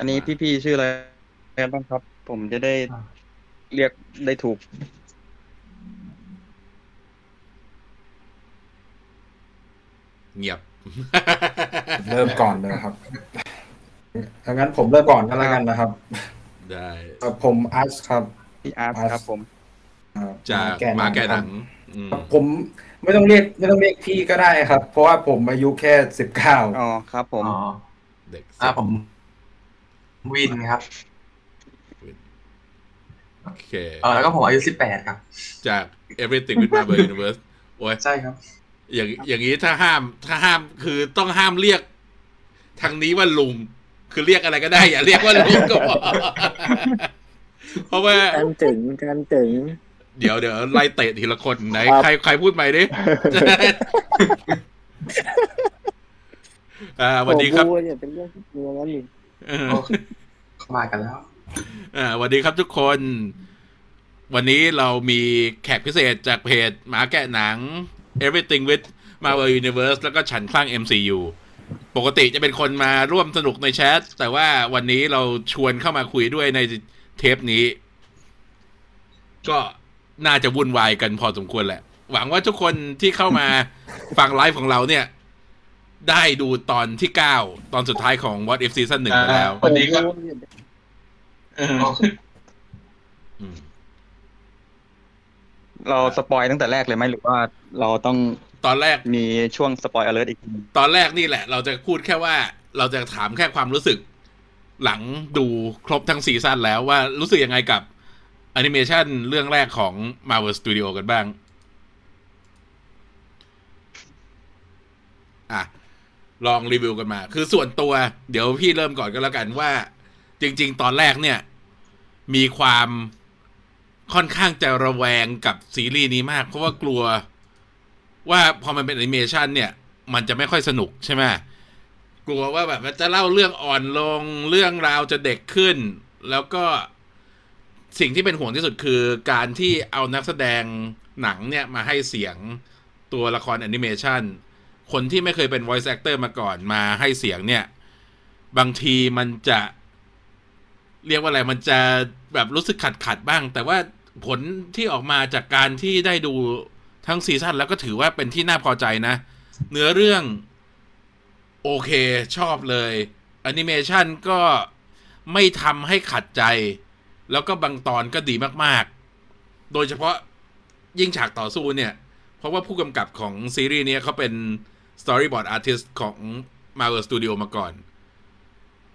อันนี้พี่ๆชื่ออะไรกันบ้างครับ ผมจะได้อ่าเรียกได้ถูก เงียบ เริ่มก่อนเลยครับถ้างั้นผมเริ่มก่อนก็แล้วกันนะครับ ได้เอ่อผมอาร์ตครับพี่อาร์ตอาร์ตครับผมอ่จากมาแก่หนังอืมครับผมไม่ต้องเรียกไม่ต้องเรียกพี่ก็ได้ครับ เพราะว่าผมอายุแค่สิบเก้าอ๋อครับ ผมอ๋อเด็กอ่าผม วินครับโอเคเออแล้วก็ผมอายุสิบแปดครับ จาก Everything with Marvel Universe โอ้ยใช่ครับ อย่างอย่างนี้ถ้าห้ามถ้าห้ามคือต้องห้ามเรียก ทางนี้ว่าลุงคือเรียกอะไรก็ได้ อย่าเรียกว่าลุงก็พอเพราะว่ากันถึงกันถึง เดี๋ยวเดี๋ยวไล่เตะทีละคนไหนครับใครใครพูดใหม่ดิอ่าสวัสดีครับโอ้โหเนี่ยเป็นเรื่องที่จริงแล้วนี่ เออเข้ามากันแล้วอ่าสวัสดีครับทุกคน วันนี้เรามีแขกพิเศษจากเพจหมาแกะหนัง Everything with Marvel Universe แล้วก็ฉันคลั่ง MCU ปกติจะเป็นคนมาร่วมสนุกในแชท แต่ว่าวันนี้เราชวนเข้ามาคุยด้วยในเทปนี้ ก็น่าจะวุ่นวายกันพอสมควรแหละ หวังว่าทุกคนที่เข้ามาฟังไลฟ์ของเราเนี่ย ได้ดูตอนที่9ตอนสุดท้ายของ What If Season 1ไปแล้วสวัสดีครับอืมเรา spoil ตั้งแต่แรกเลยไหมหรือว่าเราต้องตอนแรกมีช่วง spoil alert อีกทีตอนแรกนี่แหละ เราจะพูดแค่ว่า เราจะถามแค่ความรู้สึก หลังดูครบทั้งซีซั่นแล้วว่ารู้สึกยังไงกับแอนิเมชันเรื่องแรกของ Marvel Studio กันบ้าง อะ ลองรีวิวกันมา คือส่วนตัวเดี๋ยวพี่เริ่มก่อนก็แล้วกันว่า จริง ๆ ตอนแรกเนี่ย มีความค่อนข้างจะระแวงกับซีรีส์นี้มาก เพราะว่ากลัวว่าพอมันเป็นแอนิเมชันเนี่ย มันจะไม่ค่อยสนุกใช่ไหมกลัวว่าแบบมันจะเล่าเรื่องอ่อนลงเรื่องราวจะเด็กขึ้น แล้วก็สิ่งที่เป็นห่วงที่สุดคือการที่เอานักแสดงหนังเนี่ยมาให้เสียงตัวละครแอนิเมชัน คนที่ไม่เคยเป็น voice actor มาก่อนมาให้เสียงเนี่ย บางทีมันจะ เรียกว่าอะไรมันจะแบบรู้สึกขัดขัดบ้าง แต่ว่าผลที่ออกมาจากการที่ได้ดูทั้งซีซั่นแล้วก็ถือว่าเป็นที่น่าพอใจนะ เนื้อเรื่องโอเคชอบเลยแอนิเมชันก็ไม่ทำให้ขัดใจ แล้วก็บางตอนก็ดีมากๆ โดยเฉพาะยิ่งฉากต่อสู้เนี่ย เพราะว่าผู้กำกับของซีรีส์เนี้ยเขาเป็น storyboard artist ของ Marvel Studio มาก่อน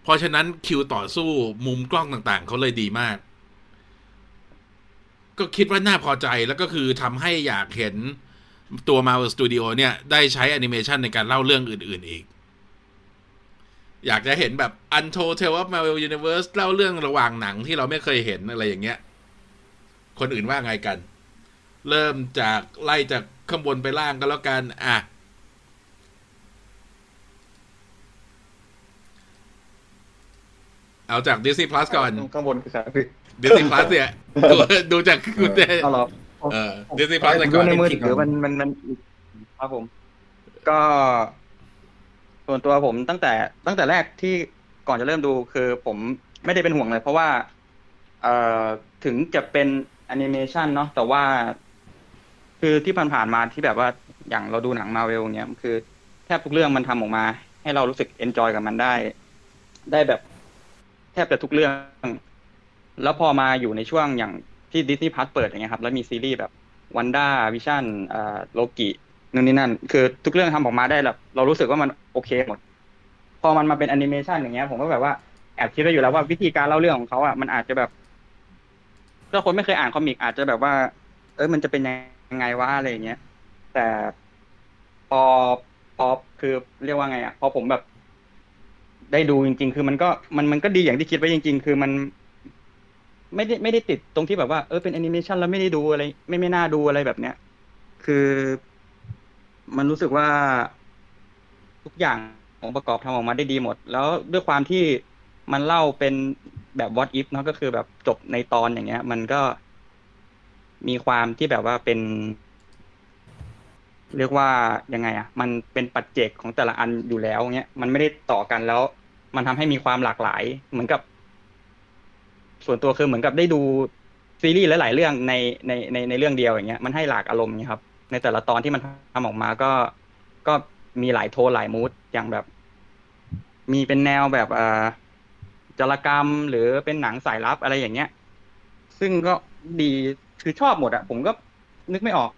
เพราะฉะนั้นคิวต่อสู้มุมกล้องต่างๆ เขาเลยดีมาก ก็คิดว่าน่าพอใจแล้วก็คือทำให้อยากเห็นตัว Marvel Studio เนี่ย ได้ใช้แอนิเมชันในการเล่าเรื่องอื่น ๆ อีก อยากจะเห็นแบบ Untold Tale of Marvel Universe เล่าเรื่องระหว่างหนังที่เราไม่เคยเห็นอะไรอย่างเงี้ย คนอื่นว่าไงกัน เริ่มจากไล่จากข้างบนไปล่างก็แล้วกัน อะ เอาจาก Disney Plus ก่อน ข้างบนคือใคร Disney Plus เนี่ยดูดูจากคุณเต้เอาเหรอเออ Disney Plus ผไปมก่ดูอนในมือถือมันมันมันครับผม ก็ ส่วนตัวผมตั้งแต่ตั้งแต่แรกที่ก่อนจะเริ่มดูคือผมไม่ได้เป็นห่วงเลย เพราะว่า เอ่อถึงจะเป็นแอนิเมชันเนาะแต่ว่า คือที่ผ่านๆมาที่แบบว่าอย่างเราดูหนังมาเวลเนี้ยคือแทบทุกเรื่องมันทำออกมา ให้เรารู้สึก enjoy กับมันได้ ได้แบบ แทบจะทุกเรื่อง แล้วพอมาอยู่ในช่วงอย่างที่ Disney Plus เปิดอย่างเงี้ยครับ แล้วมีซีรีส์แบบ WandaVision อ่าโลกินู่นนี่นั่น คือทุกเรื่องทำออกมาได้แบบเรารู้สึกว่ามันโอเคหมด พอมันมาเป็นแอนิเมชันอย่างเงี้ย ผมก็แบบว่าแอบคิดไว้อยู่แล้วว่าวิธีการเล่าเรื่องของเขาอะมันอาจจะแบบถ้าคนไม่เคยอ่านคอมิกอาจจะแบบว่า เอ้ยมันจะเป็นยังไงวะอะไรอย่างเงี้ย แต่พอพอคือเรียกว่าไงอะพอผมแบบ ได้ดูจริง ๆ คือมันก็มันมันก็ดีอย่างที่คิดไว้จริง ๆ คือมัน ไม่ได้ไม่ได้ติดตรงที่แบบว่าเออเป็นแอนิเมชันแล้วไม่ได้ดูอะไร ไม่ไม่น่าดูอะไรแบบเนี้ย คือ มันรู้สึกว่าทุกอย่างองค์ประกอบทำออกมาได้ดีหมด แล้วด้วยความที่มันเล่าเป็นแบบ what if เนาะก็คือแบบจบในตอนอย่างเงี้ย มันก็มีความที่แบบว่าเป็น เรียกว่ายังไงอะ มันเป็นปัจเจกของแต่ละอันอยู่แล้วเงี้ยมันไม่ได้ต่อกันแล้ว มันทำให้มีความหลากหลาย เหมือนกับ ส่วนตัวคือเหมือนกับได้ดูซีรีส์หลาย ๆ เรื่องในในในในเรื่องเดียวอย่างเงี้ยมันให้หลากอารมณ์เงี้ยครับ ในแต่ละตอนที่มันทำออกมาก็ก็มีหลายโทนหลายมูดอย่างแบบ มีเป็นแนวแบบเอ่อจารกรรมหรือเป็นหนังสายลับอะไรอย่างเงี้ย ซึ่งก็ดีคือชอบหมดอะผมก็นึกไม่ออก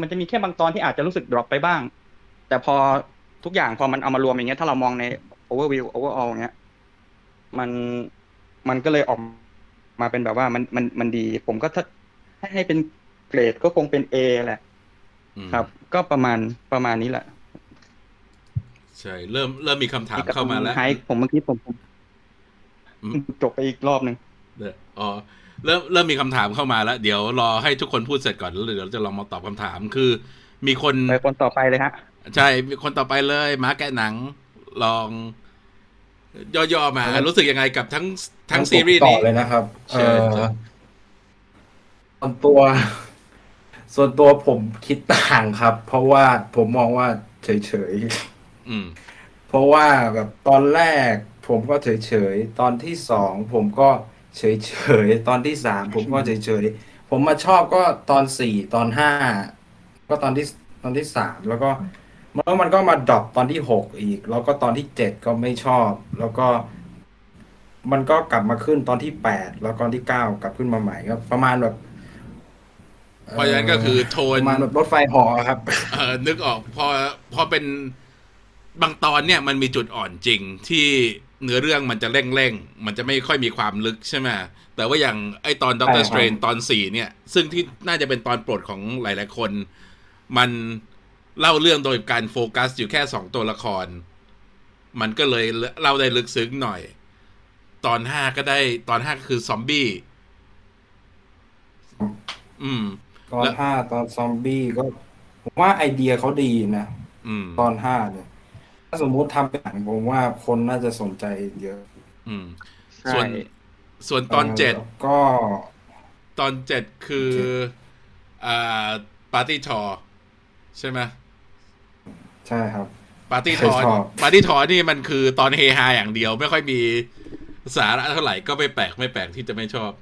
มันจะมีแค่บางตอนที่อาจจะรู้สึกดรอปไปบ้าง แต่พอทุกอย่างพอมันเอามารวมอย่างเงี้ยถ้าเรามองใน overview overall เงี้ย มันมันก็เลยออกมาเป็นแบบว่ามันมันมันดี ผมก็ถ้าให้ให้เป็นเกรดก็คงเป็น A แหละอืมครับ ก็ประมาณประมาณนี้แหละ ใช่ เริ่มเริ่มมีคำถามเข้ามาแล้วไฮผมเมื่อกี้ผมผมอืมจบไปอีกรอบหนึ่งเดี๋ยวอ๋อ เริ่มเริ่มมีคำถามเข้ามาแล้ว เดี๋ยวรอให้ทุกคนพูดเสร็จก่อนแล้วเดี๋ยวจะลองมาตอบคำถามคือ มีคนไปคนต่อไปเลยฮะใช่มีคนต่อไปเลยมาแกะหนังลองย่อๆมาครับรู้สึกยังไงกับทั้งทั้งงั้นซีรีส์ผมต่นี้อเลยนะครับเชิญเอ่อส่วนตัว ส่วนตัวผมคิดต่างครับ เพราะว่าผมมองว่าเฉยอืมๆเพราะว่าแบบตอนแรกผมก็เฉยๆ ตอนที่สองผมก็ เฉยๆ ตอนที่สามผมก็เฉยๆ ผมมาชอบก็ตอนสี่ตอนห้าก็ตอนที่ตอนที่สามแล้วก็แล้วมันก็มาดรอปตอนที่หกอีก แล้วก็ตอนที่เจ็ดก็ไม่ชอบ แล้วก็ มันก็กลับมาขึ้นตอนที่แปดแล้วก็ตอนที่เก้ากลับขึ้นมาใหม่ก็ประมาณแบบเพราะฉะนั้นก็คือโทปนระมาณแบบรถไฟเหอครับ เออนึกออกพอพอเป็นบางตอนเนี่ยมันมีจุดอ่อนจริงที่ เนื้อเรื่องมันจะเร่งเร่งๆมันจะไม่ค่อยมีความลึกใช่ไหมแต่ว่าอย่างไอตอนด็อกเตอร์สใช่เตครับรนตอนสี่เนี่ย ซึ่งที่น่าจะเป็นตอนโปรดของหลาย ๆ คน มันเล่าเรื่องโดยการโฟกัสอยู่แค่สองตัวละคร มันก็เลยเล่าได้ลึกซึ้งหน่อย ตอนห้าก็ได้ตอนห้าก็คือซอมบี้ อืม ตอนแล้วห้าตอนซอมบี้ก็ ผมว่าไอเดียเขาดีนะ อืม ตอนห้าเนี่ย ถ้าสมมุติทำเป็นหนังผมว่าคนน่าจะสนใจเยอะ อืมใช่ส่วนส่วนตอนเจ็ดแล้วก็ ตอนเจ็ดคือเจ็ดอ่าปาร์ตี้ทอใช่ไหมใช่ครับปาร์ตี้ทอชอบปาร์ตี้ทอนี่มันคือตอนเฮฮาอย่างเดียว ไม่ค่อยมีสาระเท่าไหร่ก็ไม่แปลกไม่แปลกที่จะไม่ชอบ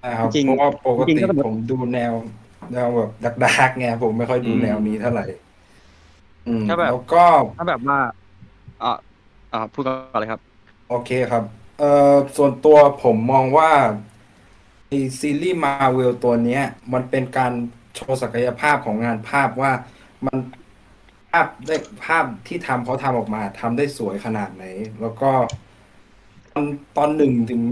ใช่ครับจริงเพราะว่าปกจริติงๆก็แบบผมดูแนวแนวแบบดักดักๆไงผมไม่ค่อยดูอืมแนวนี้เท่าไหร่ อืมถ้าแบบ แล้วก็ ถ้าแบบว่าอ่าอ่าพูดก่อนเลยครับ โอเคครับ เอ่อส่วนตัวผมมองว่าไอซีรีส์มาเวลตัวเนี้ย มันเป็นการโชว์ศักยภาพของงานภาพว่ามันภาพได้ภาพที่ทำเขาทำออกมาทำได้สวยขนาดไหน แล้วก็ตอนตอนหนึ่งถึง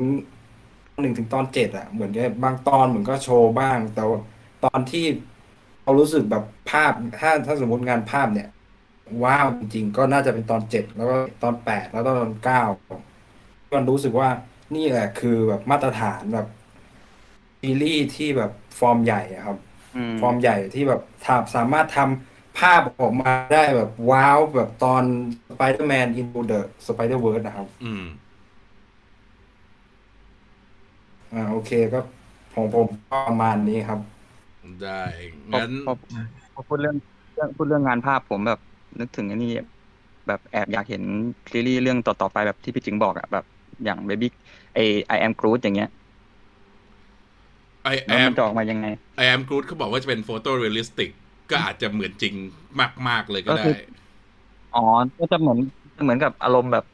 หนึ่งถึงตอนเจ็ดอะเหมือนกับบางตอนเหมือนก็โชว์บ้าง แต่ว่าตอนที่เรารู้สึกแบบภาพถ้าถ้าสมมติงานภาพเนี่ย ว้าวจริงๆก็น่าจะเป็นตอนเจ็ดแล้วก็ตอนแปดแล้วก็ตอนเก้ามันรู้สึกว่านี่แหละคือแบบมาตรฐานแบบซีรีส์ที่แบบฟอร์มใหญ่อะครับอืมฟอร์มใหญ่ที่แบบทำสามารถทำภาพออกมาได้แบบว้าวแบบตอน Spider-Man Into the Spider-Verse นะครับอืมอ่าโอเคก็ของผมก็ประมาณนี้ครับ ได้พองั้นพอพอพูดเรื่องเรื่องพูดเรื่องงานภาพผมแบบ นึกถึงอันนี้แบบแอบอยากเห็นซีรีส์เรื่องต่อๆไปแบบที่พี่จิงบอกอะแบบอย่าง Baby ไอ I am Groot อย่างเงี้ยไอแอแล้วมันจะออกมายังไง I am Groot เขาบอกว่าจะเป็น photorealistic ก็อาจจะเหมือนจริงมาก ๆ เลยก็ก็ได้คืออ๋อ ก็จะเหมือนเหมือนกับอารมณ์แบบ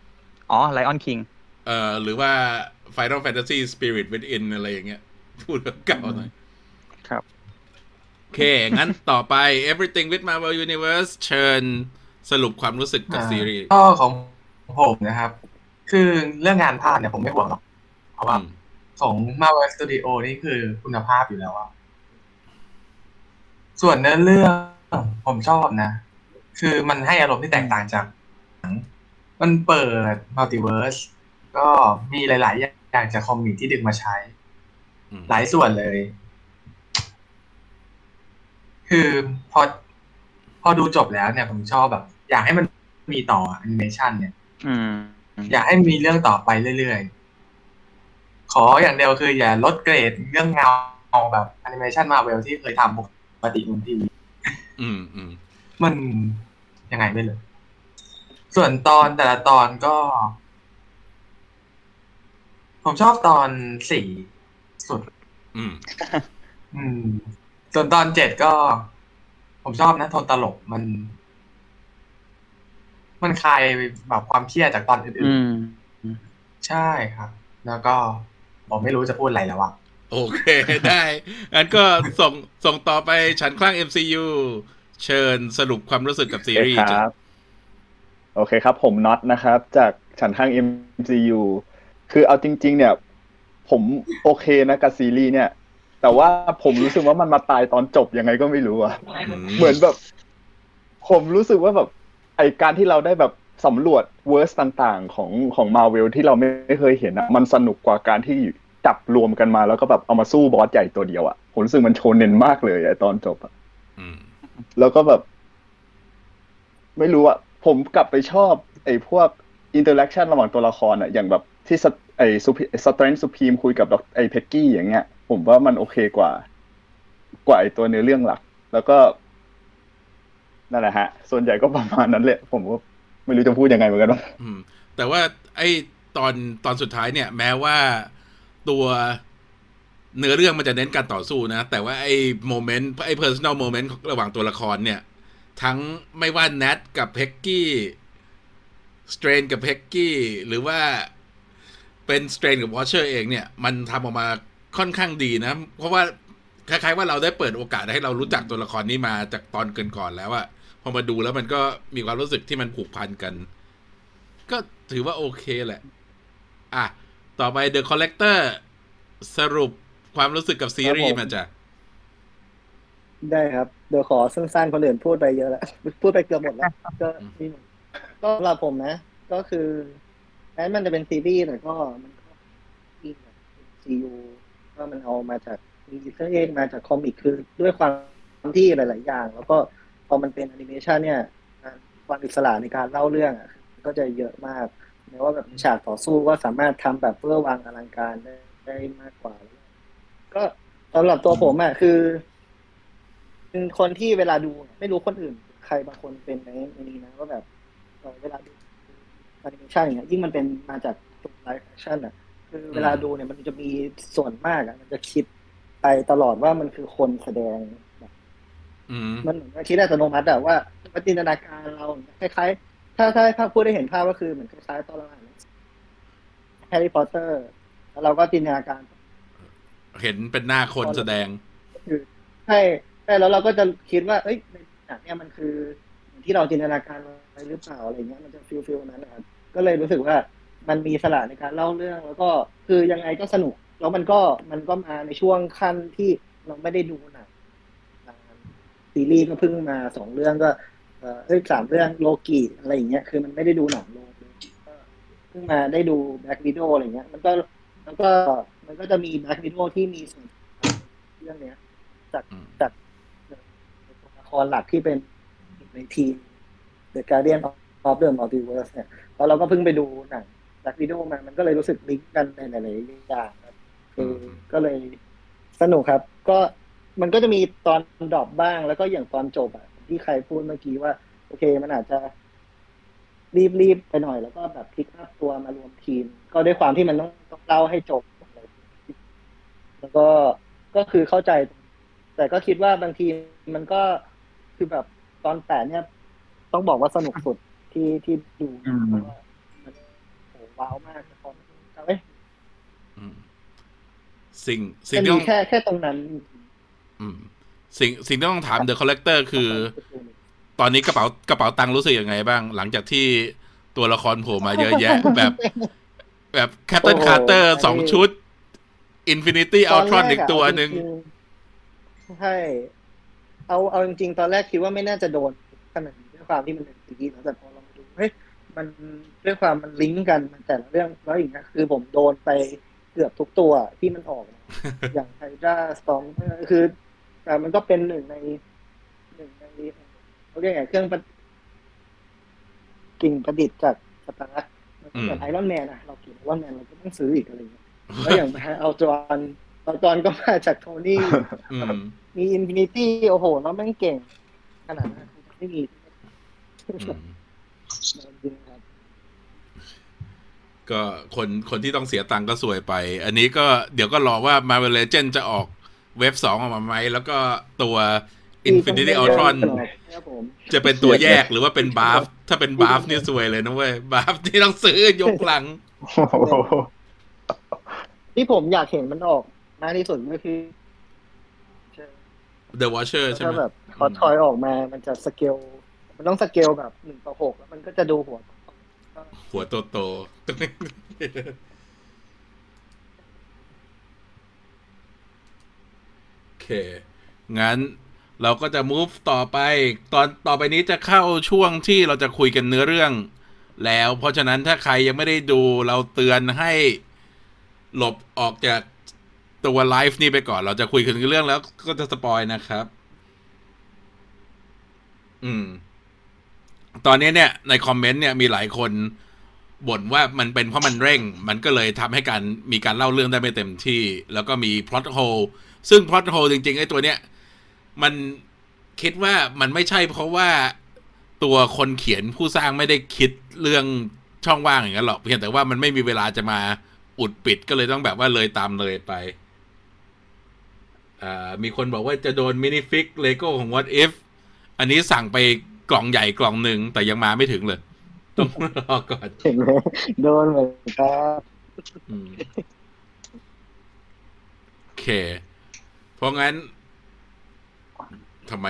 อ๋อ Lion King เอ่อหรือว่า Final Fantasy Spirit Within อะไรอย่างเงี้ย พูดแบบเก่าหน่อยครับโอ เค งั้นต่อไป Everything with Marvel Universe เชิญสรุปความรู้สึกกับซีรีส์ก็ของผมนะครับ คือเรื่องงานภาพเนี่ยผมไม่ห่วงหรอก เพราะว่าอืมของ Marvel Studio นี่คือคุณภาพอยู่แล้วอะส่วนเนื้อเรื่องผมชอบนะ คือมันให้อารมณ์ที่แตกต่างจากหนังมันเปิด multiverse ก็มีหลาย ๆ อย่างจาก comic ที่ดึงมาใช้อืมหลายส่วนเลย คือพอ พอดูจบแล้วเนี่ยผมชอบแบบ อยากให้มันมีต่อแอนิเมชันเนี่ยอืมอยากให้มีเรื่องต่อไปเรื่อยๆ ขออย่างเดียวคืออย่าลดเกรดเรื่องเงาแบบแอนิเมชันมาเวลที่เคยทำปกติบนทีวีอืมอืมมันยังไงไม่เลย ส่วนตอนแต่ละตอนก็ ผมชอบตอนสี่สุด อืม อืม ส่วนตอนเจ็ดก็ ผมชอบนะโทนตลกมัน มันคลายแบบความเครียดจากตอนอื่อืนมๆใช่ครับ แล้วก็ผมไม่รู้จะพูดอะไรแล้วอะโอเคได้งั้นก็ส่งส่งต่อไปฉันคลั่ง MCU เชิญสรุปความรู้สึกกับซีรีส์โอเคครับ โอเคครับ ผมน็อตนะครับ จากฉันข้าง MCU คือเอาจริง ๆ เนี่ย ผมโอเคนะกับซีรีส์เนี่ย แต่ว่าผมรู้สึกว่ามันมาตายตอนจบยังไงก็ไม่รู้อะเหมือนแบบ ผมรู้สึกว่าแบบไอการที่เราได้แบบสำรวจเวอร์สต่างๆ ของของมาเวลที่เราไม่เคยเห็นอะมันสนุกกว่าการที่จับรวมกันมาแล้วก็แบบเอามาสู้บอสใหญ่ตัวเดียวอะผมรู้สึกมันโชนเน้นมากเลยอะตอนจบอะอืมแล้วก็แบบ ไม่รู้อะผมกลับไปชอบ ไอ้พวก interaction ระหว่างตัวละครอะอย่างแบบที่ไอ้ Strange Supreme คุยกับไอ้ Peggy อย่างเงี้ย ผมว่ามันโอเคกว่า กว่าไอตัวเนื้อเรื่องหลัก แล้วก็นั่นแหละฮะ ส่วนใหญ่ก็ประมาณนั้นแหละ ผมก็ไม่รู้จะพูดยังไงเหมือนกันว่าแต่ว่าไอตอนตอนสุดท้ายเนี่ย แม้ว่าตัวเนื้อเรื่องมันจะเน้นการต่อสู้นะ แต่ว่าไอ้moment ไอ้ personal moment ระหว่างตัวละครเนี่ย ทั้งไม่ว่า Nat กับ Peggy Strange กับ Peggy หรือว่าเป็น Strange กับ Watcher เองเนี่ย มันทำออกมา ค่อนข้างดีนะ เพราะว่าคล้ายๆว่าเราได้เปิดโอกาสให้เรารู้จักตัวละครนี้มาจากตอนเกินก่อนแล้วอะพอมาดูแล้วมันก็มีความรู้สึกที่มันผูกพันกัน ก็ถือว่าโอเคแหละ อะ ต่อไป The Collector สรุปความรู้สึกกับซีรีส์มาจ้ะได้ครับ เดี๋ยวขอสั้นๆคนอื่นพูดไปเยอะแล้ว พูดไปเกือบหมดแล้วก็นี่หมดก็สำหรับผมนะ ก็คือแม้มันจะเป็นซีรีส์แต่ก็มันก็อิงกับซีอู ก็มันเอามาจากมีอิสเองมาจากคอมิกคือด้วยความที่หลาย ๆ อย่าง แล้วก็พอมันเป็นแอนิเมชันเนี่ยความอิสระในการเล่าเรื่องอะ ก็จะเยอะมากแม้ว่าแบบฉากต่อสู้ก็สามารถทำแบบเพื่อวางอลังการได้ได้มากกว่า ก็สำหรับตัวผมอะคือเป็นคนที่เวลาดูไม่รู้คนอื่น ใครบางคนเป็นในในนี้นะว่าแบบเออเวลาดูแอนิเมชันอย่างเงี้ยยิ่งมันเป็นมาจากตัว live action อะ คือเวลาดูเนี่ยมันจะมีส่วนมากอะมันจะคิดไปตลอดว่ามันคือคนแสดงแบบอืมมันเหมือนกับคิดอัตโนมัติอะว่ามันจินตนาการเราคล้ายๆ ถ้าถ้าให้ภาพพูดได้เห็นภาพก็คือเหมือนคล้ายๆตอนเราอ่าน Harry Potter แล้วเราก็จินตนาการ เห็นเป็นหน้าคนแสดงคือใช่ใช่แล้วเราก็จะคิดว่า เอ้ยในหนังเนี่ยมันคืออย่างที่เราจินตนาการไว้หรือเปล่าอะไรเงี้ยมันจะ feel feel นั้นนะครับก็เลยรู้สึกว่า มันมีอิสระในการเล่าเรื่อง แล้วก็คือยังไงก็สนุก แล้วมันก็มันก็มาในช่วงขั้นที่เราไม่ได้ดูหนังนานซีรีส์ก็เพิ่งมาสองเรื่องก็เอ่อเอ้ยสามเรื่องโลกิอะไรอย่างเงี้ยคือมันไม่ได้ดูหนังโลกิก็เพิ่งมาได้ดู Black Widow อะไรเงี้ย มันก็แล้วก็มันก็จะมี Black Widow ที่มีส่วนเรื่องเนี้ยจากอืมจากตัวละครหลักที่เป็นในทีม The Guardian of the Multiverse เนี่ยแล้วเราก็เพิ่งไปดูหนัง Black Widow มา มันก็เลยรู้สึกลิงก์กันในหลายๆอย่างครับคือก็เลยสนุกครับ ก็มันก็จะมีตอน drop บ้าง แล้วก็อย่างตอนจบอะที่ใครพูดเมื่อกี้ว่า โอเค มันอาจจะรีบรีบไปหน่อย แล้วก็แบบ pick up ตัวมารวมทีม ก็ด้วยความที่มันต้องต้องเล่าให้จบอะไรแล้วก็ก็คือเข้าใจ แต่ก็คิดว่าบางทีมันก็คือแบบตอนแปดเนี่ย ต้องบอกว่าสนุกสุดที่ที่ดูอืมเพราะ ว่ามันโหว้าวมากตอนเอ้ยอืมสิ่งสิ่งแค่ที่มีต้องแค่แค่ตรงนั้น อืม สิ่งสิ่งที่ต้องถาม The Collector คือ ตอนนี้กระเป๋ากระเป๋าตังค์รู้สึกยังไงบ้าง หลังจากที่ตัวละครโผล่มาเยอะแยะ แบบ แบบแคปเ n นโอ้โหคาร์เตอร์ไอ้สองชุด Infinity ตอน Ultron แรอีกตัวหนึ่งเอาจริๆใช่เอาเอาจริงๆ ตอนแรกคิดว่าไม่น่าจะโดนขนาดนี้ด้วยความที่มันเป็นซีรีส์แล้วแต่พอเรามาดูเฮ้ย มันด้วยความมันลิงก์กันมันแต่ละเรื่องแล้วอย่างเงี้ยคือผมโดนไปเกือบทุกตัวที่มันออก อย่าง Hydra Stomper คือแต่มันก็เป็นหนึ่งในหนึ่งในเขาเรียกไงเครื่องประกิ่งประดิษฐ์จาก Stark์มันก็เหมือนอืมไอรอนแมนอะเราเขียน Iron Man เราก็ต้องซื้ออีกอะไรอย่างเงี้ยแล้วอย่างUltron Ultron ก็มาจาก Tony อืมมี Infinity โอ้โหแล้วแม่งเก่ง ขนาดนั้นไม่มี อืม โดนเยอะครับ ก็คนคนที่ต้องเสียตังค์ก็ซวยไป อันนี้ก็เดี๋ยวก็รอว่า Marvel Legends จะออก wave สองออกมาไหม แล้วก็ตัว Infinity Ultron ครับผมจะเป็นตัวแยกหรือว่าเป็น BAF ถ้าเป็น BAF นี่ซวยเลยนะเว้ย BAF ที่ต้องซื้อยกลังโอ้โหที่ผมอยากเห็นมันออกมากที่สุดก็คือ The Watcher ใช่ไหถ้ามแบบพอทอยออกมา มันจะสเกล มันต้องสเกลแบบหนึ่งต่อหกแล้วมันก็จะดูหัว หัวโตโตโอเค งั้นเราก็จะ move ต่อไป ตอนต่อไปนี้จะเข้าช่วงที่เราจะคุยกันเนื้อเรื่อง แล้ว เพราะฉะนั้นถ้าใครยังไม่ได้ดูเราเตือนให้หลบออกจากตัวไลฟ์นี้ไปก่อน เราจะคุยกันเรื่องแล้วก็จะ spoil นะครับ อืม ตอนนี้เนี่ยในคอมเมนต์เนี่ยมีหลายคนบ่นว่ามันเป็นเพราะมันเร่ง มันก็เลยทำให้การมีการเล่าเรื่องได้ไม่เต็มที่ แล้วก็มี plot hole ซึ่ง plot hole จริงๆไอ้ตัวเนี้ยมันคิดว่ามันไม่ใช่เพราะว่าตัวคนเขียนผู้สร้างไม่ได้คิดเรื่องช่องว่างอย่างนั้นหรอกเพียงแต่ว่ามันไม่มีเวลาจะมาอุดปิดก็เลยต้องแบบว่าเลยตามเลยไปอ่ามีคนบอกว่าจะโดน minifig LEGO ของ What If อันนี้สั่งไป กล่องใหญ่กล่องหนึ่งแต่ยังมาไม่ถึงเลย ต้องรอก่อนเห็นไหมโดนเหมือนกันโอเค เพราะงั้นทำไม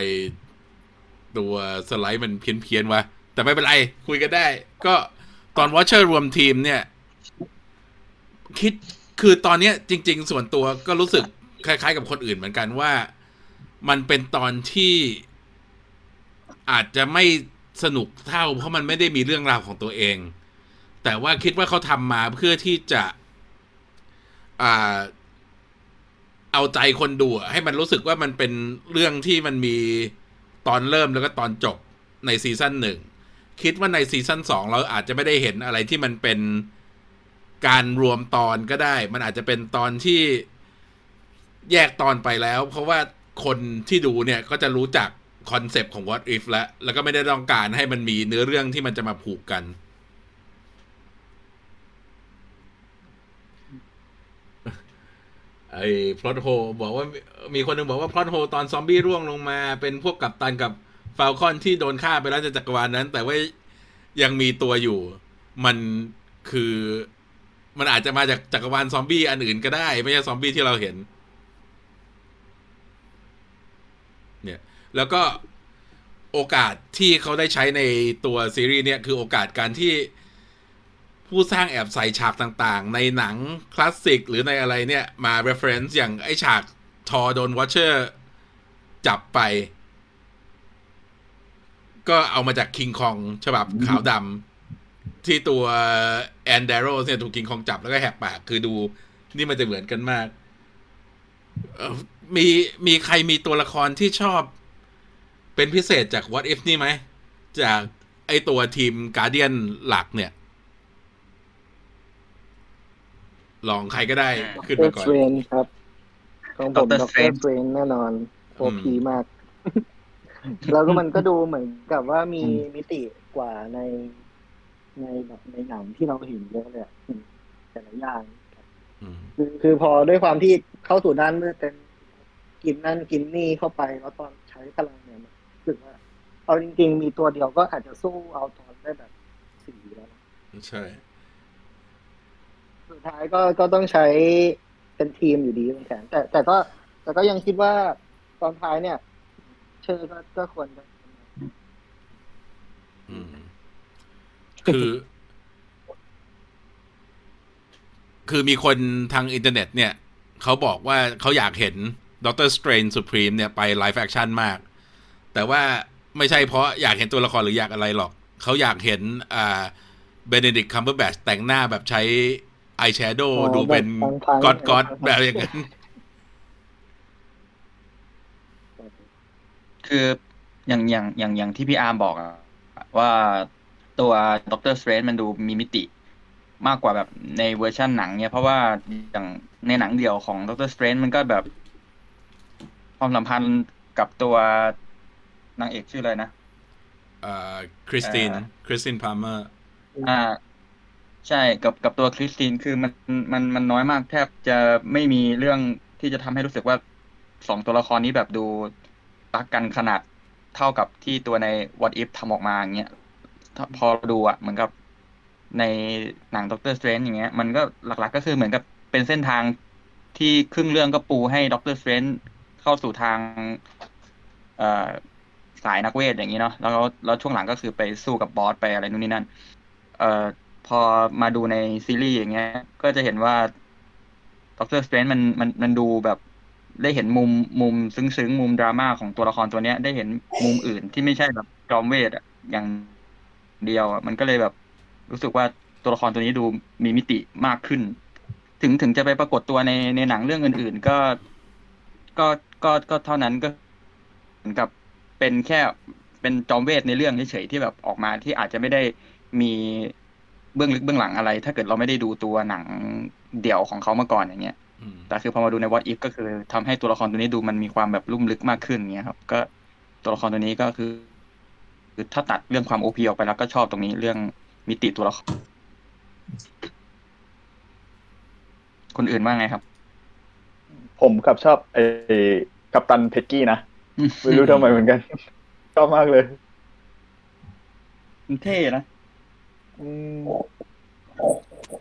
ตัวสไลด์มันเพี้ยนๆวะ แต่ไม่เป็นไร คุยกันได้ ก็ตอนวอชเชอร์รวมทีมเนี่ย คิดคือตอนเนี้ยจริง ๆ ส่วนตัวก็รู้สึกคล้าย ๆ กับคนอื่นเหมือนกันว่า มันเป็นตอนที่ อาจจะไม่สนุกเท่า เพราะมันไม่ได้มีเรื่องราวของตัวเอง แต่ว่าคิดว่าเขาทำมาเพื่อที่จะอ่าเอาใจคนดูให้มันรู้สึกว่ามันเป็นเรื่องที่มันมีตอนเริ่มแล้วก็ตอนจบใน season หนึ่งคิดว่าใน season สองเราอาจจะไม่ได้เห็นอะไรที่มันเป็นการรวมตอนก็ได้ มันอาจจะเป็นตอนที่แยกตอนไปแล้ว เพราะว่าคนที่ดูเนี่ยก็จะรู้จัก concept ของ What If แล้วแล้วก็ไม่ได้ต้องการให้มันมีเนื้อเรื่องที่มันจะมาผูกกัน ไอ้พลอตโฮบอกว่ามีคนหนึงบอกว่าพลอตโฮตอนซอมบี้ร่วงลงมา เป็นพวกกัปตันกับฟ a ลคอนที่โดนฆ่าไปแล้วจากจักรวาลนั้น แต่ว่ายังมีตัวอยู่ มันคือ มันอาจจะมาจากจักรวาลซอมบี้อันอื่นก็ได้ ไม่ใช่ซอมบี้ที่เราเห็น เนี่ย แล้วก็โอกาสที่เขาได้ใช้ในตัวซีรีส์เนี่ยคือโอกาสการที่ผู้สร้างแอบใส่ฉากต่างๆ ในหนังคลาสสิกหรือในอะไรเนี่ย มา reference อย่างไอฉากทอโดน Watcher จับไป ก็เอามาจาก King Kong ฉบับขาวดำที่ตัว Ann Darrow เนี่ยถูก King Kong จับแล้วก็แหกปาก คือดูนี่มันจะเหมือนกันมาก มีมีใครมีตัวละครที่ชอบ เป็นพิเศษจาก What If นี่ไหม จากไอตัวทีมการเดียนหลักเนี่ย ลองใครก็ได้ขึ้นเตอมาร์ก่อนเทรนครับ ของผมด Doctor รเ Strange ทรนแน่นอนโออืมพีมาก แล้วก็มันก็ดูเหมือนกับว่ามีมิติกว่าในในแบบในหนังที่เราเห็นเยอะเลยอะอืมแต่ละอย่างอืมคือคือพอด้วยความที่เข้าสู่ด้านมืดเป็นกินนั่นกินนี่เข้าไป แล้วตอนใช้พลังเนี่ยมันรู้ สึกว่าเอาจริง ๆ มีตัวเดียวก็อาจจะสู้เอาตอนได้แบบสี่แล้วนะใช่ สุดท้ายก็ก็ต้องใช้เป็นทีมอยู่ดีเป็นแขนแต่แต่ก็ แต่ก็ยังคิดว่าตอนท้ายเนี่ย เชื่อก็ก็ควรจะอืมคือ คือมีคนทางอินเทอร์เน็ต เนี่ย เขาบอกว่าเขาอยากเห็น Doctor Strange Supreme เนี่ย ไป live action มาก แต่ว่าไม่ใช่เพราะอยากเห็นตัวละครหรืออยากอะไรหรอก เขาอยากเห็นอ่า Benedict Cumberbatch แต่งหน้าแบบใช้อายแชโดว์ดูเป็น goth goth แบบอย่างนั้น คืออย่างอย่างอย่างอย่างที่พี่อาร์มบอกอะว่าตัว Doctor Strange มันดูมีมิติมากกว่าแบบในเวอร์ชันหนังเนี่ยเพราะว่าอย่างในหนังเดียวของ Doctor Strange มันก็แบบ ความสัมพันธ์กับตัว นางเอกชื่ออะไรนะเอ่อคริสตินอ่า Christine Palmer อ่าใช่กับกับตัว Christine คือมันมันมันน้อยมากแทบจะไม่มีเรื่องที่จะทำให้รู้สึกว่าสองตัวละครนี้แบบดูรักกันขนาดเท่ากับที่ตัวใน What If ทำออกมาอย่างเงี้ยถ้าพอดูอะเหมือนกับในหนัง Doctor Strange อย่างเงี้ย มันก็หลักๆก็คือเหมือนกับเป็นเส้นทางที่ครึ่งเรื่องก็ปูให้ Doctor Strange เข้าสู่ทางเอ่อ สายนักเวทอย่างนี้เนาะแล้วแล้วช่วงหลังก็คือไปสู้กับ boss ไปอะไรนู่นนี่นั่น เอ่อพอมาดูในซีรีส์อย่างเงี้ย ก็จะเห็นว่าDoctor Strange มันมันมันดูแบบได้เห็นมุมมุมซึ้งๆ มุมดราม่าของตัวละครตัวเนี้ย ได้เห็นมุมอื่นที่ไม่ใช่แบบจอมเวทอะอย่างเดียวอะมันก็เลยแบบ รู้สึกว่าตัวละครตัวนี้ดูมีมิติมากขึ้น ถึงถึงจะไปปรากฏตัวในในหนังเรื่องอื่น ๆ ก็ก็ก็ก็เท่านั้นก็เหมือนกับ เป็นแค่เป็นจอมเวทในเรื่องเฉยๆที่แบบออกมาที่อาจจะไม่ได้มีเบื้องลึกเบื้องหลังอะไร ถ้าเกิดเราไม่ได้ดูตัวหนังเดี่ยวของเขามาก่อนอย่างเงี้ยอืมแต่คือพอมาดูใน What If ก็คือทำให้ตัวละครตัวนี้ดูมันมีความแบบลุ่มลึกมากขึ้นเงี้ยครับ ก็ตัวละครตัวนี้ก็คือคือถ้าตัดเรื่องความโอพีออกไปแล้วก็ชอบตรงนี้เรื่องมิติตัวละครคนอื่นว่าไงครับ ผมกับชอบไอ้กัปตันเพกกี้นะ ไม่รู้ทำไมเหมือนกันชอบมากเลยมันเท่นะอืม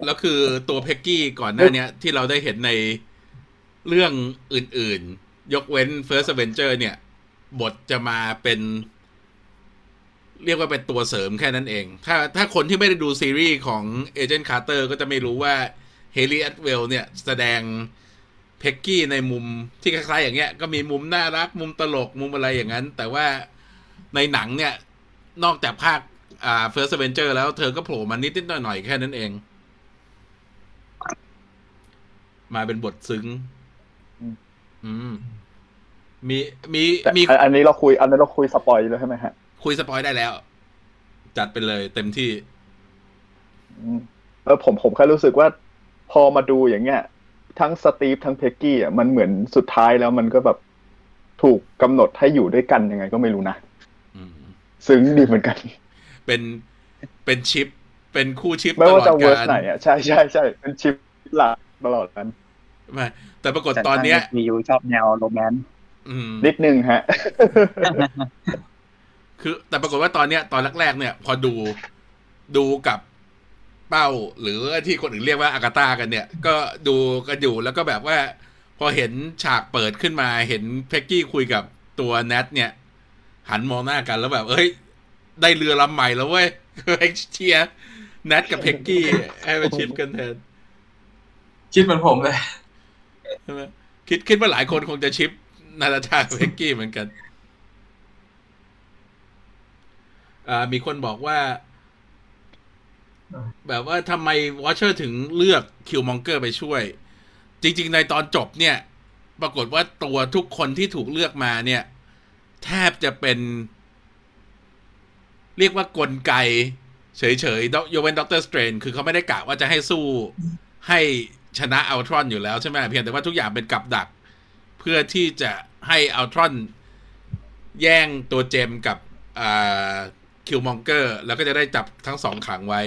แล้วคือตัวเพกกี้ก่อนหน้าเนี้ย ที่เราได้เห็นในเรื่องอื่น ๆ ยกเว้น First Avenger เนี่ย บทจะมาเป็น เรียกว่าเป็นตัวเสริมแค่นั้นเอง ถ้าถ้าคนที่ไม่ได้ดูซีรีส์ของ Agent Carter ก็จะไม่รู้ว่าเฮ l ี y แอดเวลเนี่ย แสดง เพกกี้ในมุมที่คล้ายๆอย่างเงี้ยก็มีมุมน่ารักมุมตลกมุมอะไรอย่างนั้น แต่ว่าในหนังเนี่ย นอกจากภาคอ่า First Avenger แล้วเธอก็โผล่มานิดๆหน่อยๆ แค่นั้นเอง มาเป็นบทซึ้ง อืม มีมีแต่มีอันอันนี้เราคุย อันนี้เราคุย spoil เลยใช่ไหมฮะ คุย spoil ได้แล้ว จัดไปเลยเต็มที่อืมเออผมผมแค่รู้สึกว่า พอมาดูอย่างเงี้ย ทั้งสตีฟทั้งเพกกี้อะมันเหมือนสุดท้ายแล้วมันก็แบบถูกกำหนดให้อยู่ด้วยกันยังไงก็ไม่รู้นะอืมซึ้งดีเหมือนกัน เป็นเป็นชิป เป็นคู่ชิปไม่ตลว่าอดจะเวอร์สกาลไหนอะใช่ใช่ใช่เป็นชิปหลักตลอดกันไม่แต่ปรากฏตอนเนี้ยมียูชอบแนวโรแมนต์อืมนิดนึงฮะ คือ แต่ปรากฏว่าตอนเนี้ย ตอนแรกๆเนี่ย พอดูดูกับ เป้า หรือที่คนอื่นเรียกว่าอากาตากันเนี่ย ก็ดูกันอยู่แล้วก็แบบว่า พอเห็นฉากเปิดขึ้นมาเห็นเพกกี้คุยกับตัวแนทเนี่ย หันมองหน้ากันแล้วแบบ เอ้ย ได้เรือลำใหม่แล้วเว้ยเชียร์แนทกับเพกกี้ให้มาชิปกันแทนคิดเหมือนผมเลยใช่ไหมคิดคิดว่าหลายคนคงจะชิปนาตาชากับเพกกี้เหมือนกันอ่ามีคนบอกว่า แบบว่าทำไม Watcher ถึงเลือก Killmonger ไปช่วย จริง ๆ ในตอนจบเนี่ย ปรากฏว่าตัวทุกคนที่ถูกเลือกมาเนี่ย แทบจะเป็น เรียกว่ากลไก เฉยๆด็อกยกเว้น Doctor Strange คือเขาไม่ได้กะว่าจะให้สู้ให้ชนะ Ultron อยู่แล้วใช่ไหมเพียงแต่ว่าทุกอย่างเป็นกับดัก เพื่อที่จะให้ Ultron แย่งตัว gem กับ Killmonger แล้วก็จะได้จับทั้งสองขังไว้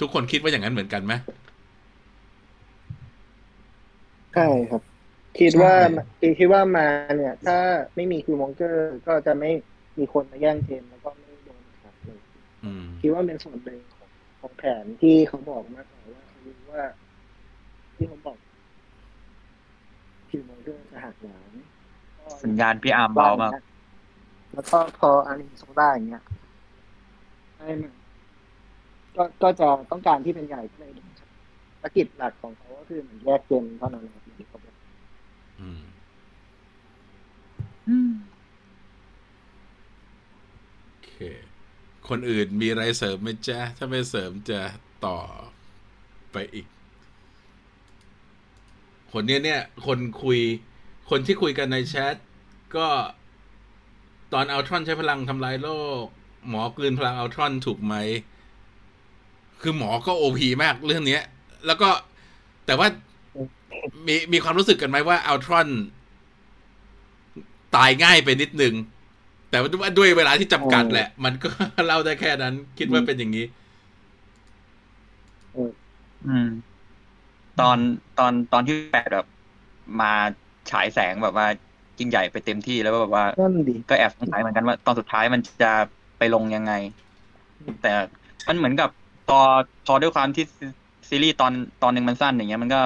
ทุกคนคิดว่าอย่างนั้นเหมือนกันไหมใช่ครับ คิดว่าใช่คิดว่ามาเนี่ย ถ้าไม่มี Killmonger ก็จะไม่มีคนมาแย่ง gem แล้วก็ไม่โดนขังเลยอืมคิดว่าเป็นส่วนหนึ่งของของแผนที่เขาบอกมากกว่าว่าเขารู้ว่า ที่เขาบอกคิวมองเกอร์จะหักหลังก็สัญญาณพี่อาร์มเบามากแล้วก็พออาริโซนาอย่างเงี้ยให้มัน ก็ก็จะต้องการที่เป็นใหญ่ก็เลยภารกิจหลักของเขาก็คือเหมือนแยกเกมเท่านั้นนะครับองที่เขาบอกอืมโอเค คนอื่นมีอะไรเสริมไหมจ๊ะ ถ้าไม่เสริมจะต่อไปอีก คนเนี้ยเนี่ย คนคุย คนที่คุยกันในแชทก็ตอนอัลทรอนใช้พลังทำลายโลก หมอกลืนพลังอัลทรอนถูกไหม คือหมอก็โอพีมากเรื่องเนี้ย แล้วก็แต่ว่ามีมีความรู้สึกกันไหมว่าอัลทรอน ตายง่ายไปนิดนึง แต่ว่าด้วยเวลาที่จำกัดแหละ มันก็เล่าได้แค่นั้น คิดว่าเป็นอย่างนี้อืม ตอนตอนตอนที่แปดแบบ มาฉายแสงแบบว่ายิ่งใหญ่ไปเต็มที่แล้วก็แบบว่านั่นดีก็แอบสงสัยเหมือนกันว่า ตอนสุดท้ายมันจะไปลงยังไง แต่มันเหมือนกับพ อพอด้วยความที่ซีซีรีส์ตอนตอนหนึ่งมันสั้นอย่างเงี้ยมันก็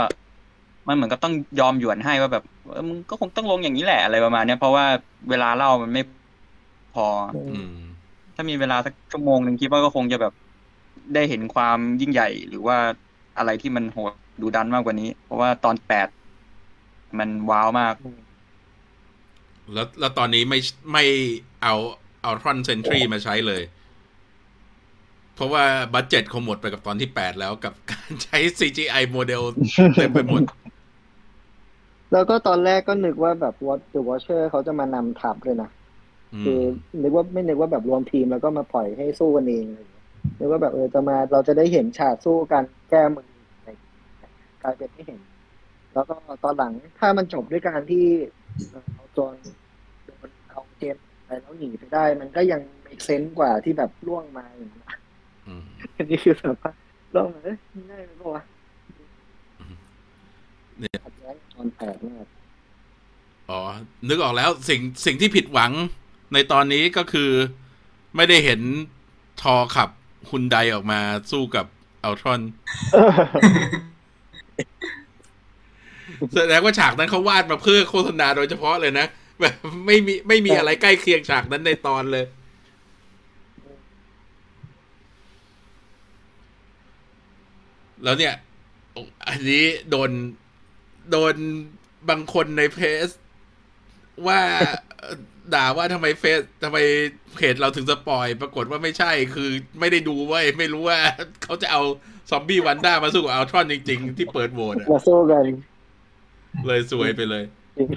มันเหมือนกับต้องยอมหยวนให้ว่าแบบเออมึงก็คงต้องลงอย่างนี้แหละอะไรประมาณเนี้ยเพราะว่าเวลาเล่ามันไม่พออืมถ้ามีเวลาสักชั่วโมงหนึ่งคิดว่าก็คงจะแบบได้เห็นความยิ่งใหญ่หรือว่าอะไรที่มันโหดดุดันมากกว่านี้ เพราะว่าตอนแปดมันว้าวมาก แล้วแล้วตอนนี้ไม่ไม่เอา Ultron Sentry มาใช้เลย เพราะว่า budget คงหมดไปกับตอนที่แปดแล้วกับการใช้ CGI โมเดลเต็มไปหมด แล้วก็ตอนแรกก็นึกว่าแบบ Uatu The Watcher เขาจะมานำทัพเลยนะอืคือมนึกว่าไม่นึกว่าแบบรวมทีมแล้วก็มาปล่อยให้สู้กันเองอะไรอย่างเงี้ยนึกว่าแบบเออจะมาเราจะได้เห็นฉากสู้กันแก้มืออะไรอย่างเงี้ยกลายเป็นไม่เห็น แล้วก็ตอนหลังถ้ามันจบด้วยการที่เอ่อเอาจอนโดนเอาเจมส์ไปแล้วหนีไปได้ มันก็ยัง make sense กว่าที่แบบร่วงมาอย่างนี้ อืมอันนี้คือแบบว่าล่วงมาเอ้ยง่ายไหมปะวะเนี่ยขัดแย้งตอนแปดมากอ๋อ นึกออกแล้วสิ่งสิ่งที่ผิดหวังในตอนนี้ก็คือไม่ได้เห็นทอขับฮุนไดออกมาสู้กับอัลทรอนแสดงว่าฉากนั้นเขาวาดมาเพื่อโฆษณาโดยเฉพาะเลยนะแบบไม่มีไม่มีอะไรใกล้เคียงฉากนั้นในตอนเลย แล้วเนี่ย อันนี้โดนโดนบางคนในเพจว่าเอ่อด่าว่าทำไมเฟซทำไมเพจเราถึงสปอย ปรากฏว่าไม่ใช่คือไม่ได้ดูเว้ยไม่รู้ว่าเขาจะเอาซอมบี้วันด้ามาสู้กับอัลทรอนจริง ๆ ที่เปิดโหวตอะมาสู้กัน เลยสวยไปเลยจริง